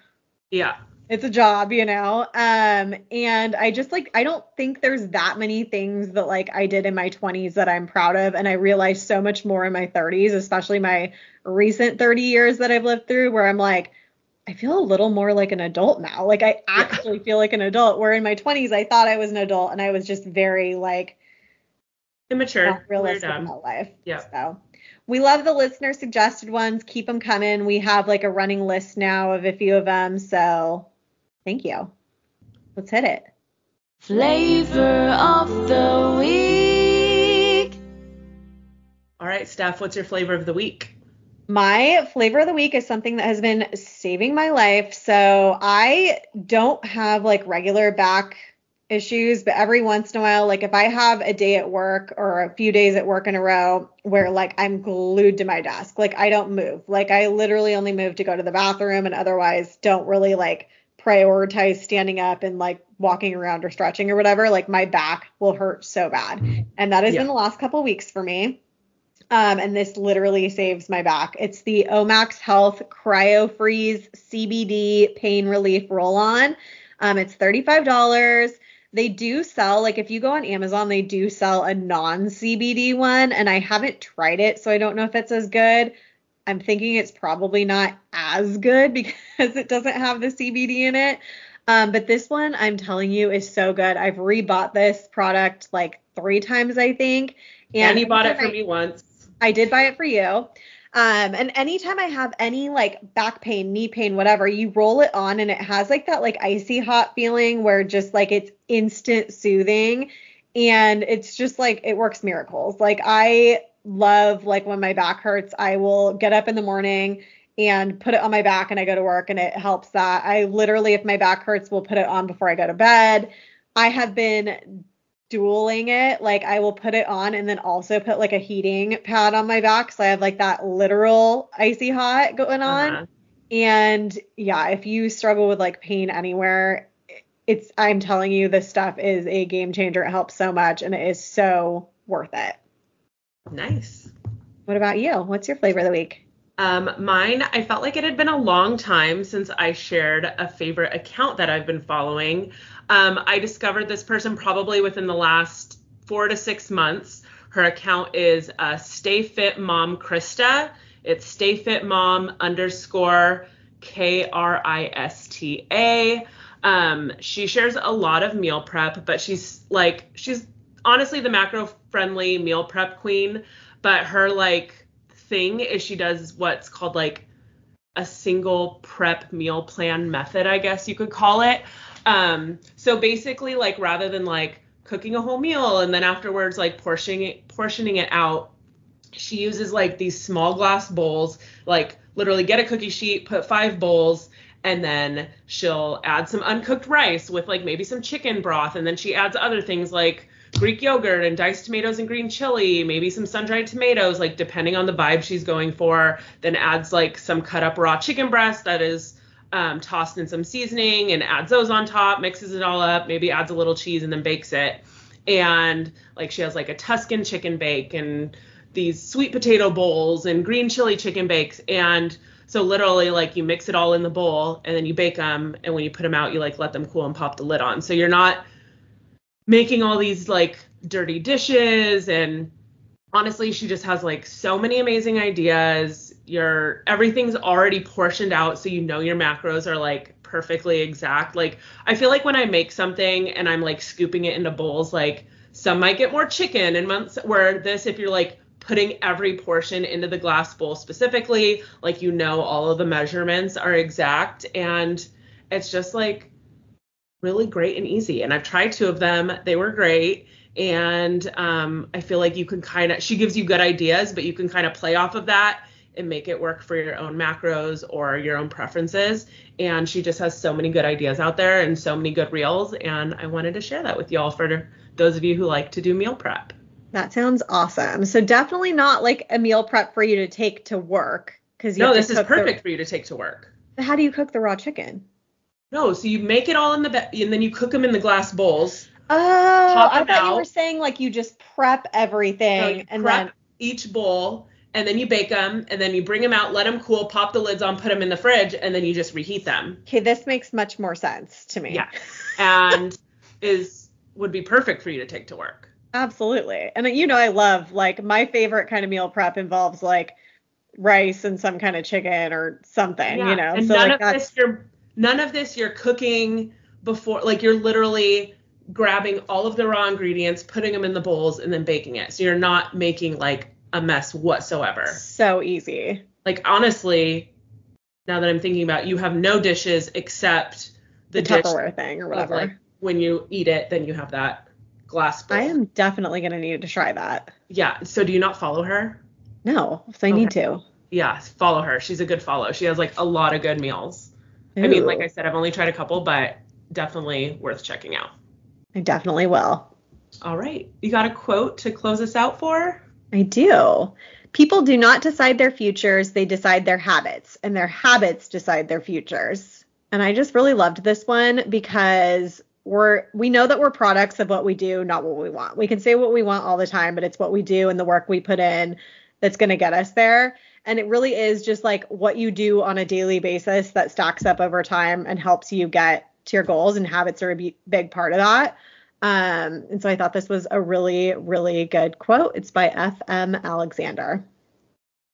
Yeah. It's a job, you know. Um and I just like I don't think there's that many things that like I did in my 20s that I'm proud of and I realized so much more in my 30s, especially my recent 30 years that I've lived through where I'm like I feel a little more like an adult now. Like I actually feel like an adult. Where in my 20s I thought I was an adult and I was just very like immature, realistic about life. Yeah. So we love the listener suggested ones. Keep them coming. We have like a running list now of a few of them. So thank you. Let's hit it. Flavor of the week. right, Steph, what's your flavor of the week? My flavor of the week is something that has been saving my life. So I don't have like regular back issues, but every once in a while, like if I have a day at work or a few days at work in a row where like I'm glued to my desk, like I don't move. Like I literally only move to go to the bathroom and otherwise don't really like prioritize standing up and like walking around or stretching or whatever, like my back will hurt so bad. And that has Yeah. been the last couple weeks for me. Um, and this literally saves my back. It's the Omax Health Cryofreeze CBD Pain Relief Roll On. Um, it's $35. They do sell, like if you go on Amazon, they do sell a non CBD one, and I haven't tried it, so I don't know if it's as good. I'm thinking it's probably not as good because it doesn't have the CBD in it. Um, but this one, I'm telling you, is so good. I've rebought this product like three times, I think. And you bought it for I- me once. I did buy it for you. Um, and anytime I have any like back pain, knee pain, whatever, you roll it on and it has like that like icy hot feeling where just like it's instant soothing and it's just like it works miracles. Like I love like when my back hurts, I will get up in the morning and put it on my back and I go to work and it helps that. I literally if my back hurts will put it on before I go to bed. I have been dueling it. Like I will put it on and then also put like a heating pad on my back. So I have like that literal icy hot going on. Uh-huh. And yeah, if you struggle with like pain anywhere, it's I'm telling you this stuff is a game changer. It helps so much and it is so worth it. Nice. What about you? What's your flavor of the week? Um, mine, I felt like it had been a long time since I shared a favorite account that I've been following. Um, I discovered this person probably within the last four to six months. Her account is uh, Stay Fit Mom Krista. It's Stay Fit Mom underscore K R I S T A. Um, she shares a lot of meal prep, but she's like, she's honestly the macro friendly meal prep queen, but her like thing is she does what's called like a single prep meal plan method, I guess you could call it. Um, so basically, like rather than like cooking a whole meal and then afterwards like portioning it, portioning it out, she uses like these small glass bowls, like literally get a cookie sheet, put five bowls, and then she'll add some uncooked rice with like maybe some chicken broth, and then she adds other things like Greek yogurt and diced tomatoes and green chili, maybe some sun-dried tomatoes, like depending on the vibe she's going for. Then adds like some cut up raw chicken breast that is um, tossed in some seasoning and adds those on top, mixes it all up, maybe adds a little cheese and then bakes it. And like she has like a Tuscan chicken bake and these sweet potato bowls and green chili chicken bakes. And so literally like you mix it all in the bowl and then you bake them. And when you put them out, you like let them cool and pop the lid on. So you're not making all these like dirty dishes and honestly she just has like so many amazing ideas. Your everything's already portioned out so you know your macros are like perfectly exact. Like i feel like when i make something and i'm like scooping it into bowls like some might get more chicken and months where this if you're like putting every portion into the glass bowl specifically like you know all of the measurements are exact. And it's just like really great and easy. And I've tried two of them. They were great. And um, I feel like you can kind of, she gives you good ideas, but you can kind of play off of that and make it work for your own macros or your own preferences. And she just has so many good ideas out there and so many good reels. And I wanted to share that with y'all for those of you who like to do meal prep. That sounds awesome. So definitely not like a meal prep for you to take to work because No, this is perfect for you to take to work. How do you cook the raw chicken? No, so you make it all in the be- and then you cook them in the glass bowls. Oh, I thought you were saying like you just prep everything No, you and prep then each bowl and then you bake them and then you bring them out, let them cool, pop the lids on, put them in the fridge, and then you just reheat them. okay, this makes much more sense to me. Yeah, and is would be perfect for you to take to work. Absolutely. And you know I love like my favorite kind of meal prep involves like rice and some kind of chicken or something, Yeah, you know. and so none like of that's this you're none of this you're cooking before, like you're literally grabbing all of the raw ingredients, putting them in the bowls, and then baking it. So you're not making like a mess whatsoever. so easy. Like honestly, now that I'm thinking about, it, you have no dishes except The, the, dish Tupperware thing or of, whatever. like when you eat it, then you have that glass bowl. I am definitely gonna need to try that. Yeah. So do you not follow her? No, so I need to. Yeah, follow her. She's a good follow. She has like a lot of good meals. I mean, like I said, I've only tried a couple, but definitely worth checking out. I definitely will. All right. You got a quote to close us out for? I do. People do not decide their futures, they decide their habits, and their habits decide their futures. And I just really loved this one because we're we know that we're products of what we do, not what we want. We can say what we want all the time, but it's what we do and the work we put in that's going to get us there. And it really is just like what you do on a daily basis that stacks up over time and helps you get to your goals and habits are a big part of that. Um, and so I thought this was a really, really good quote. It's by F.M. Alexander.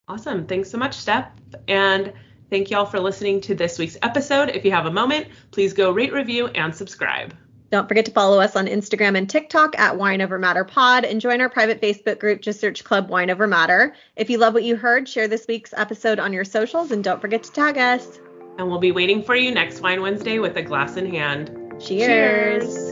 Awesome. Thanks so much, Steph. And thank y'all for listening to this week's episode. If you have a moment, please go rate, review, and subscribe. Don't forget to follow us on Instagram and TikTok at Wine Over Matter Pod and join our private Facebook group. Just search Club Wine Over Matter. If you love what you heard, share this week's episode on your socials and don't forget to tag us. And we'll be waiting for you next Wine Wednesday with a glass in hand. Cheers. Cheers.